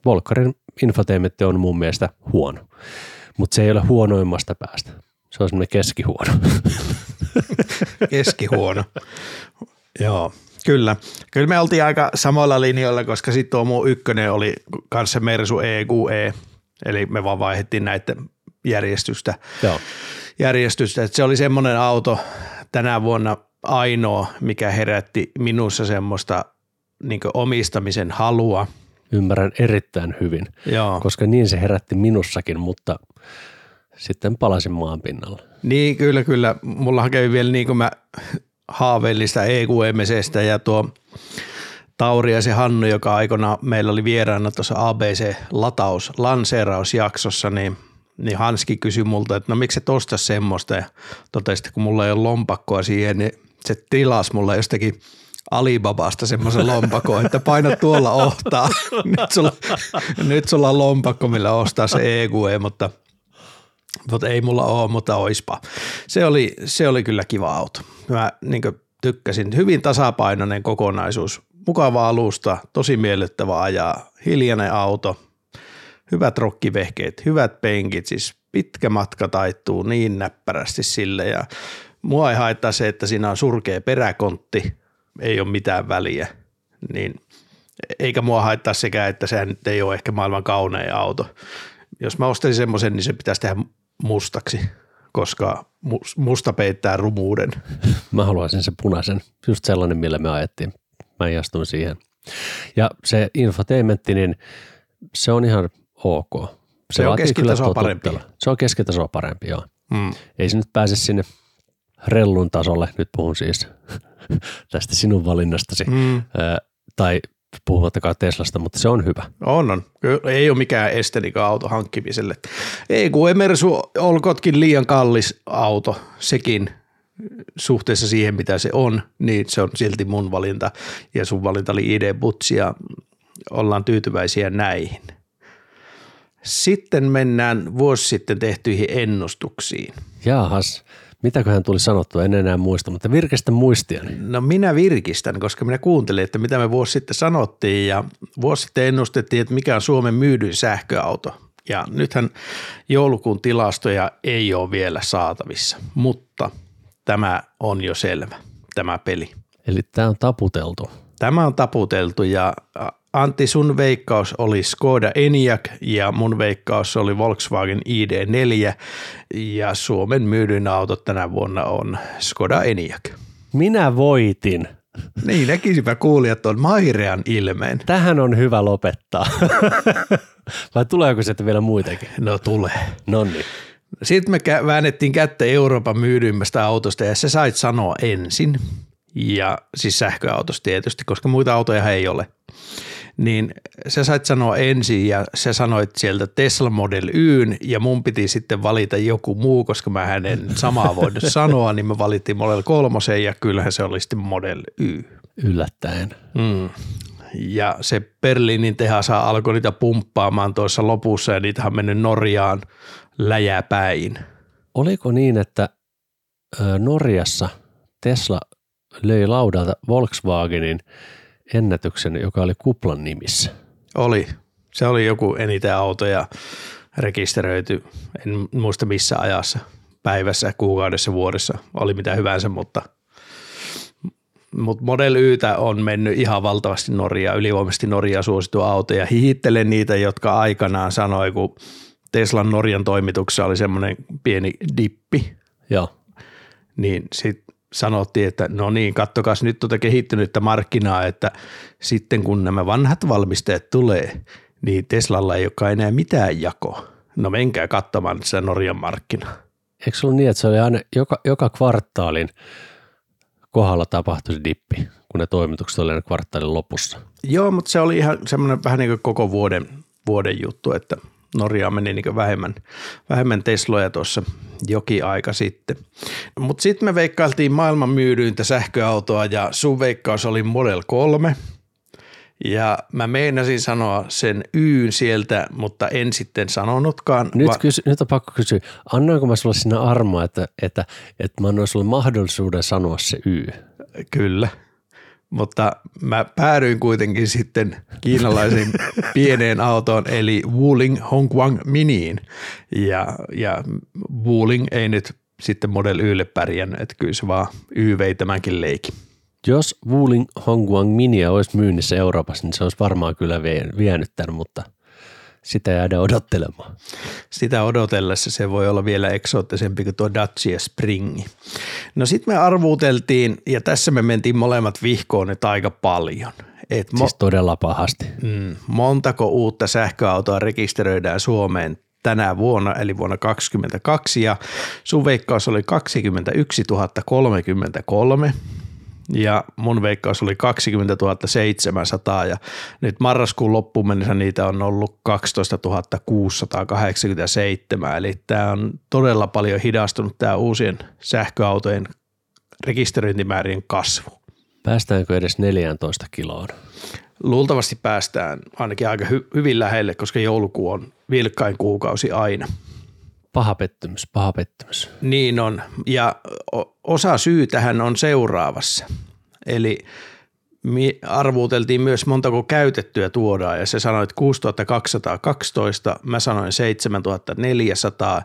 Volkkarin infotainmentti on mun mielestä huono, mutta se ei ole huonoimmasta päästä. Se on semmoinen keskihuono. Keskihuono. Joo, kyllä. Kyllä me oltiin aika samoilla linjoilla, koska sitten tuo mun ykkönen oli kanssa Mersu EQE, eli me vaan vaihdettiin näiden järjestystä. Joo. järjestystä. Et se oli semmoinen auto tänä vuonna ainoa, mikä herätti minussa semmoista niin omistamisen halua. Ymmärrän erittäin hyvin, Joo. koska niin se herätti minussakin, mutta sitten palasin maan pinnalla. Niin, kyllä, kyllä. Mullahan kävi vielä niin kuin mä haaveilin sitä EQMCstä ja tuo Tauri ja se Hannu, joka aikana meillä oli vieraana tuossa ABC-lataus lanseerausjaksossa, niin, niin Hanski kysyi multa, että no miksi et osta semmoista ja totesi, että kun mulla ei ole lompakkoa siihen, niin se tilasi mulle jostakin Alibabasta semmoisen lompakon, että paina tuolla ohtaa. Nyt sulla, nyt sulla on lompakko, millä ostaa se EQE, mutta – mutta ei mulla ole, mutta oispa. Se oli, se oli kyllä kiva auto. Mä niin tykkäsin. Hyvin tasapainoinen kokonaisuus. Mukava alusta, tosi miellyttävä ajaa, hiljainen auto, hyvät rokkivehkeet, hyvät penkit, siis pitkä matka taittuu niin näppärästi sille ja mua ei haittaa se, että siinä on surkea peräkontti, ei ole mitään väliä, niin eikä mua haittaa sekään, että sehän nyt ei ole ehkä maailman kaunein auto. Jos mä ostaisin semmoisen, niin se pitäisi tehdä mustaksi, koska musta peittää rumuuden. Mä haluaisin sen punaisen, just sellainen, millä me ajettiin. Mä ihastuin siihen. Ja se infotainmentti, niin se on ihan ok. Se, se on keskitasoa parempi. Se on keskitasoa parempi, joo. Mm. Ei se nyt pääse sinne rellun tasolle, nyt puhun siis tästä sinun valinnastasi, Mm. tai puhumattakaan Teslasta, mutta se on hyvä. On, on. Ei ole mikään este auto hankkimiselle. Ei kun Emersu olkotkin liian kallis auto, sekin suhteessa siihen, mitä se on, niin se on silti mun valinta. Ja sun valinta oli ID Butsi ja ollaan tyytyväisiä näihin. Sitten mennään vuosi sitten tehtyihin ennustuksiin. Jaahas, Mitäköhän tuli sanottua, en enää muista, mutta virkistä muistia. No minä virkistän, koska minä kuuntelin, että mitä me vuosi sitten sanottiin ja vuosi sitten ennustettiin, että mikä on Suomen myydyin sähköauto. Ja nythän joulukuun tilastoja ei ole vielä saatavissa, mutta tämä on jo selvä, tämä peli. Eli tämä on taputeltu. Tämä on taputeltu ja Antti, sun veikkaus oli Skoda Enyaq ja mun veikkaus oli Volkswagen ID4 ja Suomen myydyin auto tänä vuonna on Skoda Enyaq. Minä voitin. Niin, näkisipä kuulijat on mairean ilmeen. Tähän on hyvä lopettaa. Vai tuleeko sieltä vielä muitakin? No tulee. No niin. Sitten me väännettiin kättä Euroopan myydyimmästä autosta ja sä sait sanoa ensin. Ja siis sähköautosta tietysti, koska muita autoja ei ole niin sä sait sanoa ensin ja sä sanoit sieltä Tesla Model Yn ja mun piti sitten valita joku muu, koska mä hänen samaa voinut sanoa, niin me valittiin Model 3 ja kyllähän se oli sitten Model Y. Yllättäen. Mm. Ja se Berliinin tehas alkoi niitä pumppaamaan tuossa lopussa ja niitä on mennyt Norjaan läjäpäin. Oliko niin, että Norjassa Tesla löi laudalta Volkswagenin ennätyksen, joka oli kuplan nimissä? Oli. Se oli joku eniten autoja rekisteröity, en muista missä ajassa, päivässä, kuukaudessa, vuodessa, oli mitä hyvänsä, mutta – mutta Model Ytä on mennyt ihan valtavasti Norjaa, ylivoimaisesti Norjaa suosittu auto ja hihittelen niitä, jotka aikanaan sanoi, kun Teslan Norjan toimituksessa oli semmoinen pieni dippi. Joo. Niin sitten sanottiin, että no niin, kattokas nyt tuota kehittynyttä markkinaa, että sitten kun nämä vanhat valmistajat tulee, niin Teslalla ei olekaan enää mitään jakoa. No menkää katsomaan sitä Norjan markkinaa. Eikö se ollut niin, että se oli aina joka, joka kvartaalin kohdalla tapahtui se dippi, kun ne toimitukset oli kvartaalin lopussa? Joo, mutta se oli ihan semmoinen vähän niin kuin koko vuoden, vuoden juttu, että – Norjaa meni niin vähemmän, vähemmän Tesloja tuossa jokin aika sitten. Mutta sitten me veikkailtiin maailman myydyintä sähköautoa ja sun veikkaus oli Model 3. Ja mä meinasin sanoa sen Yn sieltä, mutta en sitten sanonutkaan. Nyt, va- kysy, nyt on pakko kysyä, annoinko mä sulle sinä armoa, että, että, että mä annoin sulle mahdollisuuden sanoa se Y? Kyllä mutta mä päädyin kuitenkin sitten kiinalaisen pieneen autoon eli Wuling Hongguang Miniin ja, ja Wuling ei nyt sitten Model Ylle pärjännyt, että kyllä se vaan Y vei tämänkin leikin. Jos Wuling Hongguang Minia olisi myynnissä Euroopassa, niin se olisi varmaan kyllä vienyt tämän, mutta – sitä jäädä odottelemaan. Sitä odotellessa se voi olla vielä eksoottisempi kuin tuo Dacia Springi. No sitten me arvuuteltiin ja tässä me mentiin molemmat vihkoon nyt aika paljon. Et mo- siis todella pahasti. Mm, montako uutta sähköautoa rekisteröidään Suomeen tänä vuonna, eli vuonna 2022, ja sun veikkaus oli 21 033, ja mun veikkaus oli 20 700 ja nyt marraskuun loppuun mennessä niitä on ollut 12 687, eli tämä on todella paljon hidastunut tämä uusien sähköautojen rekisteröintimäärien kasvu. Päästäänkö edes 14 kiloon? Luultavasti päästään ainakin aika hy- hyvin lähelle, koska joulukuu on vilkkain kuukausi aina. Paha pettymys, paha pettymys. Niin on, ja osa syy tähän on seuraavassa. Eli arvuuteltiin myös montako käytettyä tuodaan ja se sanoi, että 6212, mä sanoin 7400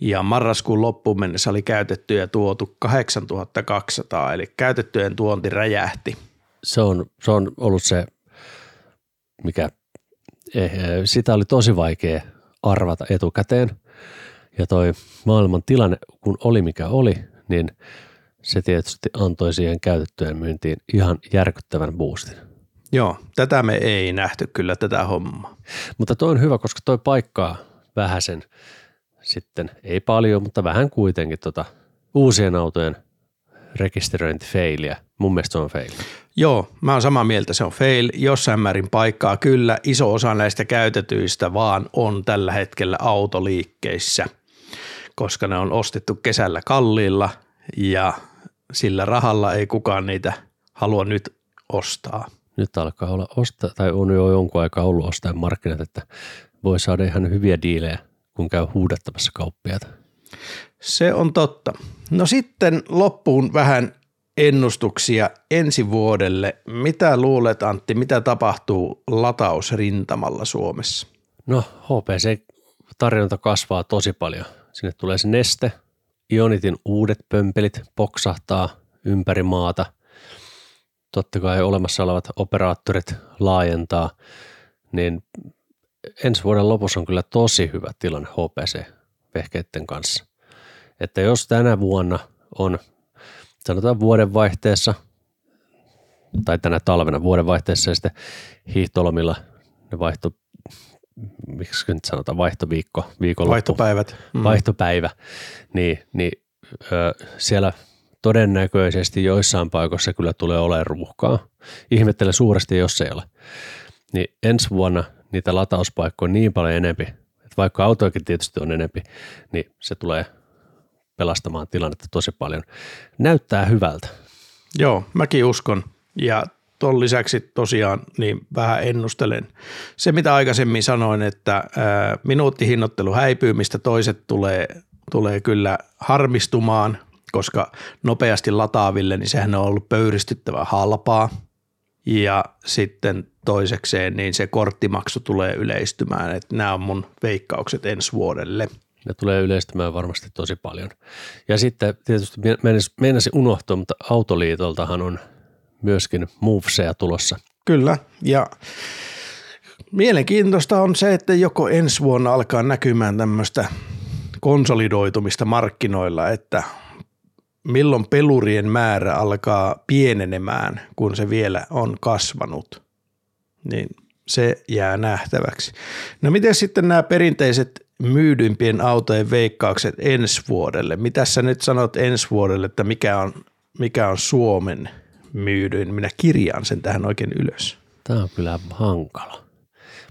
ja marraskuun loppuun mennessä oli käytettyä tuotu 8200 eli käytettyjen tuonti räjähti. Se on, se on ollut se, mikä, eh, sitä oli tosi vaikea arvata etukäteen – ja toi maailman tilanne, kun oli mikä oli, niin se tietysti antoi siihen käytettyjen myyntiin ihan järkyttävän boostin. Joo, tätä me ei nähty kyllä tätä hommaa. Mutta toi on hyvä, koska toi paikkaa vähäsen sitten, ei paljon, mutta vähän kuitenkin tota uusien autojen rekisteröintifeiliä. Mun mielestä se on fail. Joo, mä oon samaa mieltä, se on fail. Jossain määrin paikkaa kyllä. Iso osa näistä käytetyistä vaan on tällä hetkellä autoliikkeissä – koska ne on ostettu kesällä kalliilla ja sillä rahalla ei kukaan niitä halua nyt ostaa. Nyt alkaa olla ostaa, tai on jo jonkun aikaa ollut ostajan markkinat, että voi saada ihan hyviä diilejä, kun käy huudattamassa kauppiaita. Se on totta. No sitten loppuun vähän ennustuksia ensi vuodelle. Mitä luulet Antti, mitä tapahtuu latausrintamalla Suomessa? No HPC-tarjonta kasvaa tosi paljon – Sinne tulee se neste, Ionitin uudet pömpelit poksahtaa ympäri maata. Totta kai olemassa olevat operaattorit laajentaa, niin ensi vuoden lopussa on kyllä tosi hyvä tilanne HPC-vehkeiden kanssa. Että jos tänä vuonna on, sanotaan vuodenvaihteessa, tai tänä talvena vuodenvaihteessa ja sitten hiihtolomilla ne vaihto miksi nyt sanotaan, vaihtoviikko, viikonloppu. Vaihtopäivät. Mm. Vaihtopäivä, niin, niin ö, siellä todennäköisesti joissain paikoissa kyllä tulee olemaan ruuhkaa. Ihmettelen suuresti, jos ei ole. niin ensi vuonna niitä latauspaikkoja on niin paljon enempi, että vaikka autoakin tietysti on enempi, niin se tulee pelastamaan tilannetta tosi paljon. Näyttää hyvältä. Joo, mäkin uskon. Ja tuon lisäksi tosiaan niin vähän ennustelen. Se, mitä aikaisemmin sanoin, että ää, minuuttihinnoittelu häipyy, mistä toiset tulee, tulee kyllä harmistumaan, koska nopeasti lataaville, niin sehän on ollut pöyristyttävän halpaa. Ja sitten toisekseen, niin se korttimaksu tulee yleistymään. Että nämä on mun veikkaukset ensi vuodelle. Ne tulee yleistymään varmasti tosi paljon. Ja sitten tietysti meinasi unohtua, mutta Autoliitoltahan on myöskin moveseja tulossa. Kyllä, ja mielenkiintoista on se, että joko ensi vuonna alkaa näkymään tämmöistä konsolidoitumista markkinoilla, että milloin pelurien määrä alkaa pienenemään, kun se vielä on kasvanut, niin se jää nähtäväksi. No miten sitten nämä perinteiset myydyimpien autojen veikkaukset ensi vuodelle? Mitä sä nyt sanot ensi vuodelle, että mikä on, mikä on Suomen myydyin? Minä kirjaan sen tähän oikein ylös. Tämä on kyllä hankala.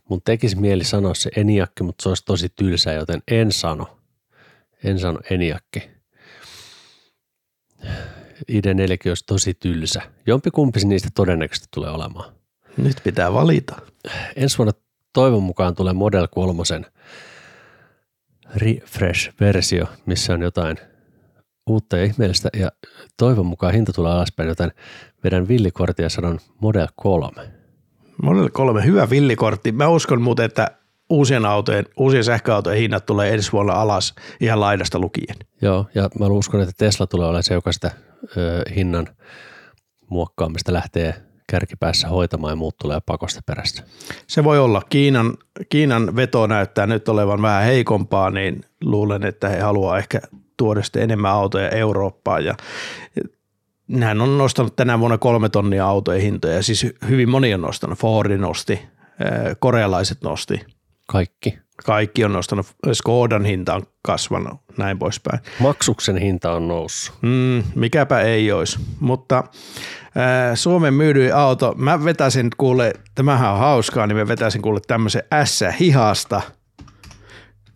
Mun tekisi mieli sanoa se Eniakki, mutta se olisi tosi tylsä, joten en sano. En sano Eniakki. ID4 olisi tosi tylsä. Jompi kumpi niistä todennäköisesti tulee olemaan. Nyt pitää valita. Ensi vuonna toivon mukaan tulee Model 3 refresh-versio, missä on jotain uutta ja ihmeellistä ja toivon mukaan hinta tulee alaspäin, joten vedän villikortin ja sanon Model 3. Model 3, hyvä villikortti. Mä uskon muuten, että uusien autojen, uusien sähköautojen hinnat tulee ensi vuonna alas ihan laidasta lukien. Joo, ja mä uskon, että Tesla tulee olemaan se, joka sitä ö, hinnan muokkaamista lähtee kärkipäässä hoitamaan ja muut tulee pakosta perässä. Se voi olla. Kiinan, Kiinan veto näyttää nyt olevan vähän heikompaa, niin luulen, että he haluaa ehkä tuoda sitten enemmän autoja Eurooppaan. Ja Nehän on nostanut tänä vuonna kolme tonnia autojen hintoja, siis hyvin moni on nostanut. Fordi nosti, korealaiset nosti. Kaikki. Kaikki on nostanut, Skodan hinta on kasvanut, näin poispäin. Maksuksen hinta on noussut. Mm, mikäpä ei olisi, mutta Suomen myydyin auto, mä vetäisin kuule, tämähän on hauskaa, niin mä vetäisin kuule tämmöisen S-hihasta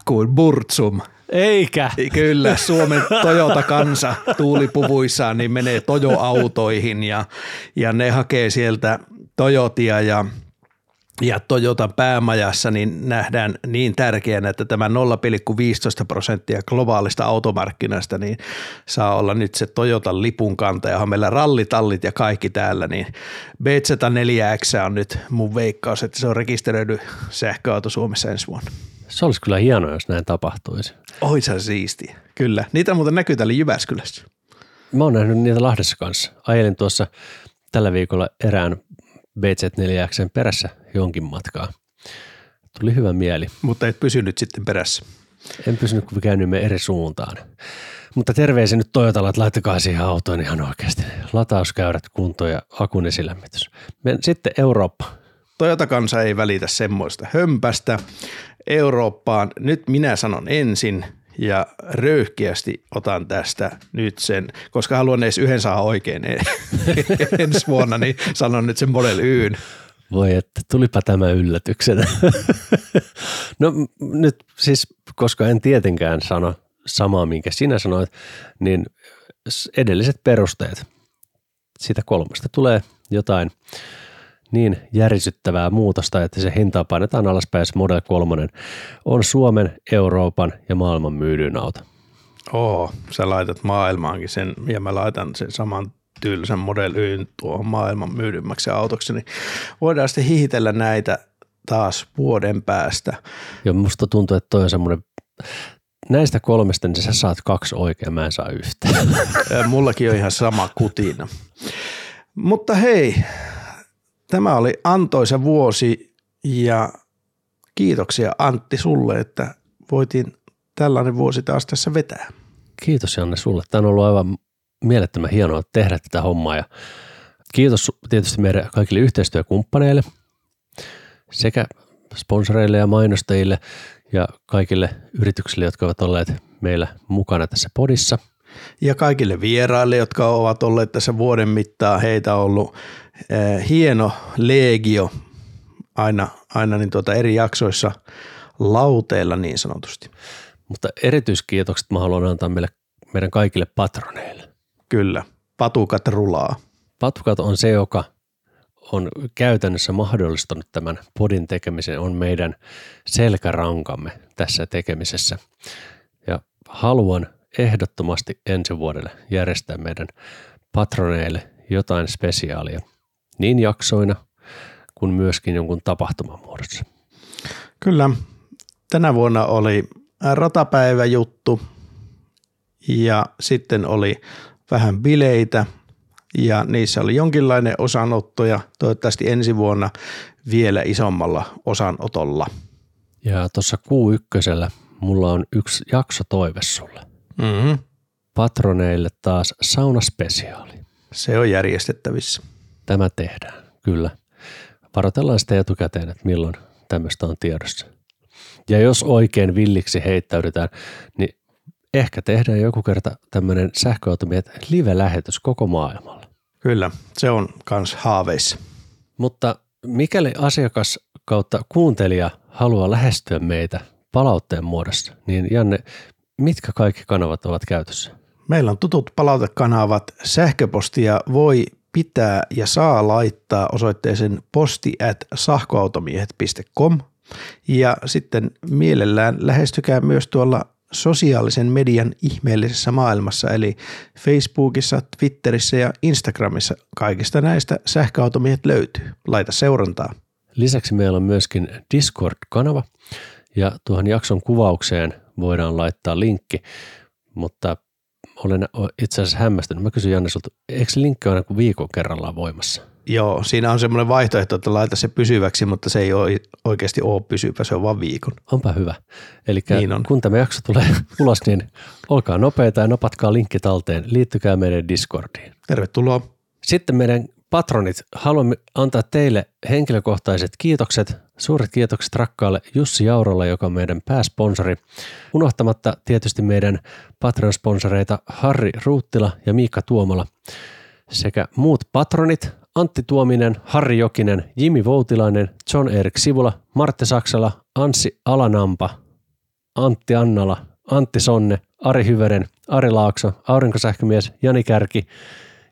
kuin Burtsum. Eikä. Kyllä, Suomen Toyota-kansa tuulipuvuissaan niin menee Tojo-autoihin ja, ja ne hakee sieltä Toyotia ja ja Toyotan päämajassa niin nähdään niin tärkeänä, että tämä 0,15 prosenttia globaalista automarkkinasta niin saa olla nyt se Toyotan lipun kanta, johon meillä rallitallit ja kaikki täällä, niin BZ4X on nyt mun veikkaus, että se on rekisteröidy sähköauto Suomessa ensi vuonna. Se olisi kyllä hienoa, jos näin tapahtuisi. Oi se siistiä, kyllä. Niitä muuten näkyy täällä Jyväskylässä. Mä oon nähnyt niitä Lahdessa kanssa. Ajelin tuossa tällä viikolla erään BZ4X perässä jonkin matkaa. Tuli hyvä mieli. Mutta et pysynyt sitten perässä. En pysynyt, kun käännymme eri suuntaan. Mutta terveisiä nyt Toyotalla, että laittakaa siihen autoon ihan oikeasti. Latauskäyrät kunto ja akun esilämmitys. Sitten Eurooppa. Toyota-kansa ei välitä semmoista hömpästä. Eurooppaan, nyt minä sanon ensin ja röyhkeästi otan tästä nyt sen, koska haluan edes yhden saa oikein ensi vuonna, niin sanon nyt sen Model Yn. Voi että, tulipa tämä yllätyksenä. no nyt siis, koska en tietenkään sano samaa, minkä sinä sanoit, niin edelliset perusteet. Siitä kolmesta tulee jotain niin järisyttävää muutosta, että se hintaa painetaan alaspäin. Model 3 on Suomen, Euroopan ja maailman myydyin auto. Oo, sä laitat maailmaankin sen ja mä laitan sen saman tyylisen Model Yn tuohon maailman myydymmäksi autoksi, niin voidaan sitten hihitellä näitä taas vuoden päästä. Joo, musta tuntuu, että toi on semmoinen näistä kolmesta, niin sä saat kaksi oikein, mä en saa yhtään. Mullakin on ihan sama kutina. Mutta hei, tämä oli antoisa vuosi ja kiitoksia Antti sulle, että voitiin tällainen vuosi taas tässä vetää. Kiitos Janne sulle. Tämä on ollut aivan mielettömän hienoa tehdä tätä hommaa ja kiitos tietysti meidän kaikille yhteistyökumppaneille sekä sponsoreille ja mainostajille ja kaikille yrityksille, jotka ovat olleet meillä mukana tässä podissa. Ja kaikille vieraille, jotka ovat olleet tässä vuoden mittaan, heitä on ollut hieno legio aina, aina niin tuota eri jaksoissa lauteilla niin sanotusti. Mutta erityiskiitokset mä haluan antaa meille, meidän kaikille patroneille. Kyllä, patukat rulaa. Patukat on se, joka on käytännössä mahdollistanut tämän podin tekemisen, on meidän selkärankamme tässä tekemisessä. Ja haluan ehdottomasti ensi vuodelle järjestää meidän patroneille jotain spesiaalia, niin jaksoina kuin myöskin jonkun tapahtuman muodossa. Kyllä, tänä vuonna oli ratapäiväjuttu ja sitten oli vähän bileitä ja niissä oli jonkinlainen osanotto ja toivottavasti ensi vuonna vielä isommalla osanotolla. Ja tuossa kuu ykkösellä mulla on yksi jakso toive sulle. Mm-hmm. Patroneille taas saunaspesiaali. Se on järjestettävissä. Tämä tehdään, kyllä. Varoitellaan sitä etukäteen, että milloin tämmöistä on tiedossa. Ja jos oikein villiksi heittäydytään, niin ehkä tehdään joku kerta tämmöinen sähköautomiet live-lähetys koko maailmalla. Kyllä, se on kans haaveissa. Mutta mikäli asiakas kautta kuuntelija haluaa lähestyä meitä palautteen muodossa, niin Janne, mitkä kaikki kanavat ovat käytössä? Meillä on tutut palautekanavat. Sähköpostia voi pitää ja saa laittaa osoitteeseen posti at sahkoautomiehet.com ja sitten mielellään lähestykää myös tuolla sosiaalisen median ihmeellisessä maailmassa, eli Facebookissa, Twitterissä ja Instagramissa kaikista näistä sähköautomiehet löytyy. Laita seurantaa. Lisäksi meillä on myöskin Discord-kanava ja tuohon jakson kuvaukseen voidaan laittaa linkki, mutta olen itse asiassa hämmästynyt. Mä kysyn Janne sulta, eikö linkki kuin viikon kerrallaan voimassa? Joo, siinä on semmoinen vaihtoehto, että laita se pysyväksi, mutta se ei ole oikeasti ole pysyvä, se on vain viikon. Onpa hyvä. Eli niin on. kun tämä jakso tulee ulos, niin olkaa nopeita ja nopatkaa linkki talteen. Liittykää meidän Discordiin. Tervetuloa. Sitten meidän patronit, haluamme antaa teille henkilökohtaiset kiitokset. Suuret kiitokset rakkaalle Jussi Jaurolle, joka on meidän pääsponsori. Unohtamatta tietysti meidän Patreon-sponsoreita Harri Ruuttila ja Miikka Tuomala sekä muut patronit Antti Tuominen, Harri Jokinen, Jimi Voutilainen, John Erik Sivula, Martte Saksala, Anssi Alanampa, Antti Annala, Antti Sonne, Ari Hyveren, Ari Laakso, Aurinkosähkömies, Jani Kärki,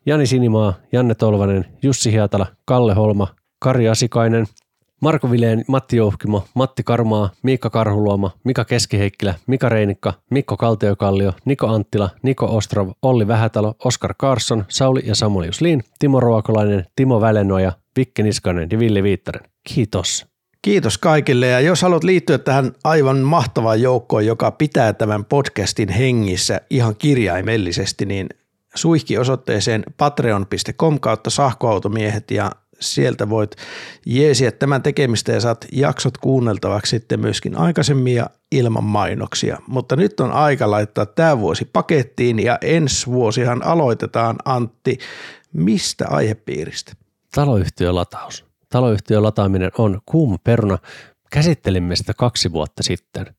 Jani Sinimaa, Janne Tolvanen, Jussi Hietala, Kalle Holma, Kari Asikainen, Marko Vileen, Matti Jouhkimo, Matti Karmaa, Miikka Karhuluoma, Mika Keskiheikkilä, Mika Reinikka, Mikko Kaltiokallio, Niko Anttila, Niko Ostrov, Olli Vähätalo, Oskar Karsson, Sauli ja Samuel Juslin, Timo Ruokolainen, Timo Välenoja, Vikke Niskanen ja Ville Viittaren. Kiitos. Kiitos kaikille ja jos haluat liittyä tähän aivan mahtavaan joukkoon, joka pitää tämän podcastin hengissä ihan kirjaimellisesti, niin suihki osoitteeseen patreon.com kautta sahkoautomiehet ja sieltä voit jeesiä tämän tekemistä ja saat jaksot kuunneltavaksi sitten myöskin aikaisemmin ja ilman mainoksia. Mutta nyt on aika laittaa tämä vuosi pakettiin ja ensi vuosihan aloitetaan Antti mistä aihepiiristä? Taloyhtiölataus. Taloyhtiön lataaminen on kuuma peruna. Käsittelimme sitä kaksi vuotta sitten.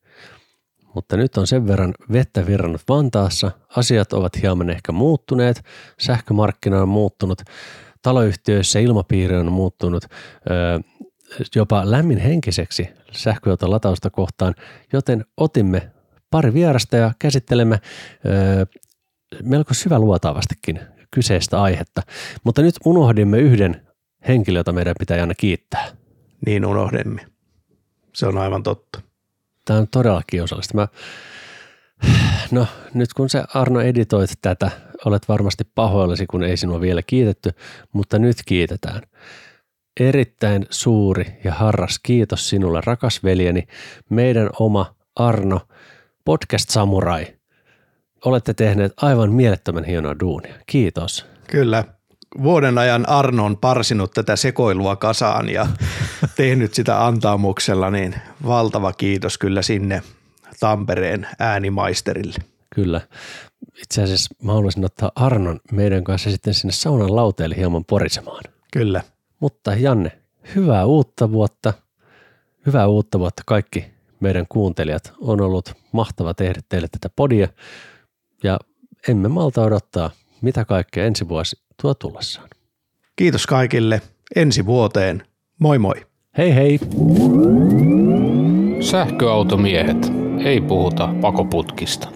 Mutta nyt on sen verran vettä virrannut Vantaassa, asiat ovat hieman ehkä muuttuneet, sähkömarkkina on muuttunut, taloyhtiöissä ilmapiiri on muuttunut ö, jopa lämminhenkiseksi sähköauton latausta kohtaan, joten otimme pari vierasta ja käsittelemme ö, melko syväluotaavastikin kyseistä aihetta. Mutta nyt unohdimme yhden henkilön, jota meidän pitää aina kiittää. Niin unohdimme. Se on aivan totta. Tämä on todella kiusallista. Mä, no nyt kun se Arno editoit tätä, olet varmasti pahoillasi, kun ei sinua vielä kiitetty, mutta nyt kiitetään. Erittäin suuri ja harras kiitos sinulle, rakas veljeni, meidän oma Arno, podcast Samurai. Olette tehneet aivan mielettömän hienoa duunia. Kiitos. Kyllä. Vuoden ajan Arno on parsinut tätä sekoilua kasaan ja tehnyt sitä antaamuksella, niin valtava kiitos kyllä sinne Tampereen äänimaisterille. Kyllä itse asiassa mä haluaisin ottaa Arnon meidän kanssa sitten sinne saunan lauteelle hieman porisemaan. Kyllä. Mutta Janne, hyvää uutta vuotta. Hyvää uutta vuotta kaikki meidän kuuntelijat. On ollut mahtava tehdä teille tätä podia ja emme malta odottaa, mitä kaikkea ensi vuosi tuo tullessaan. Kiitos kaikille. Ensi vuoteen. Moi moi. Hei hei. Sähköautomiehet. Ei puhuta pakoputkista.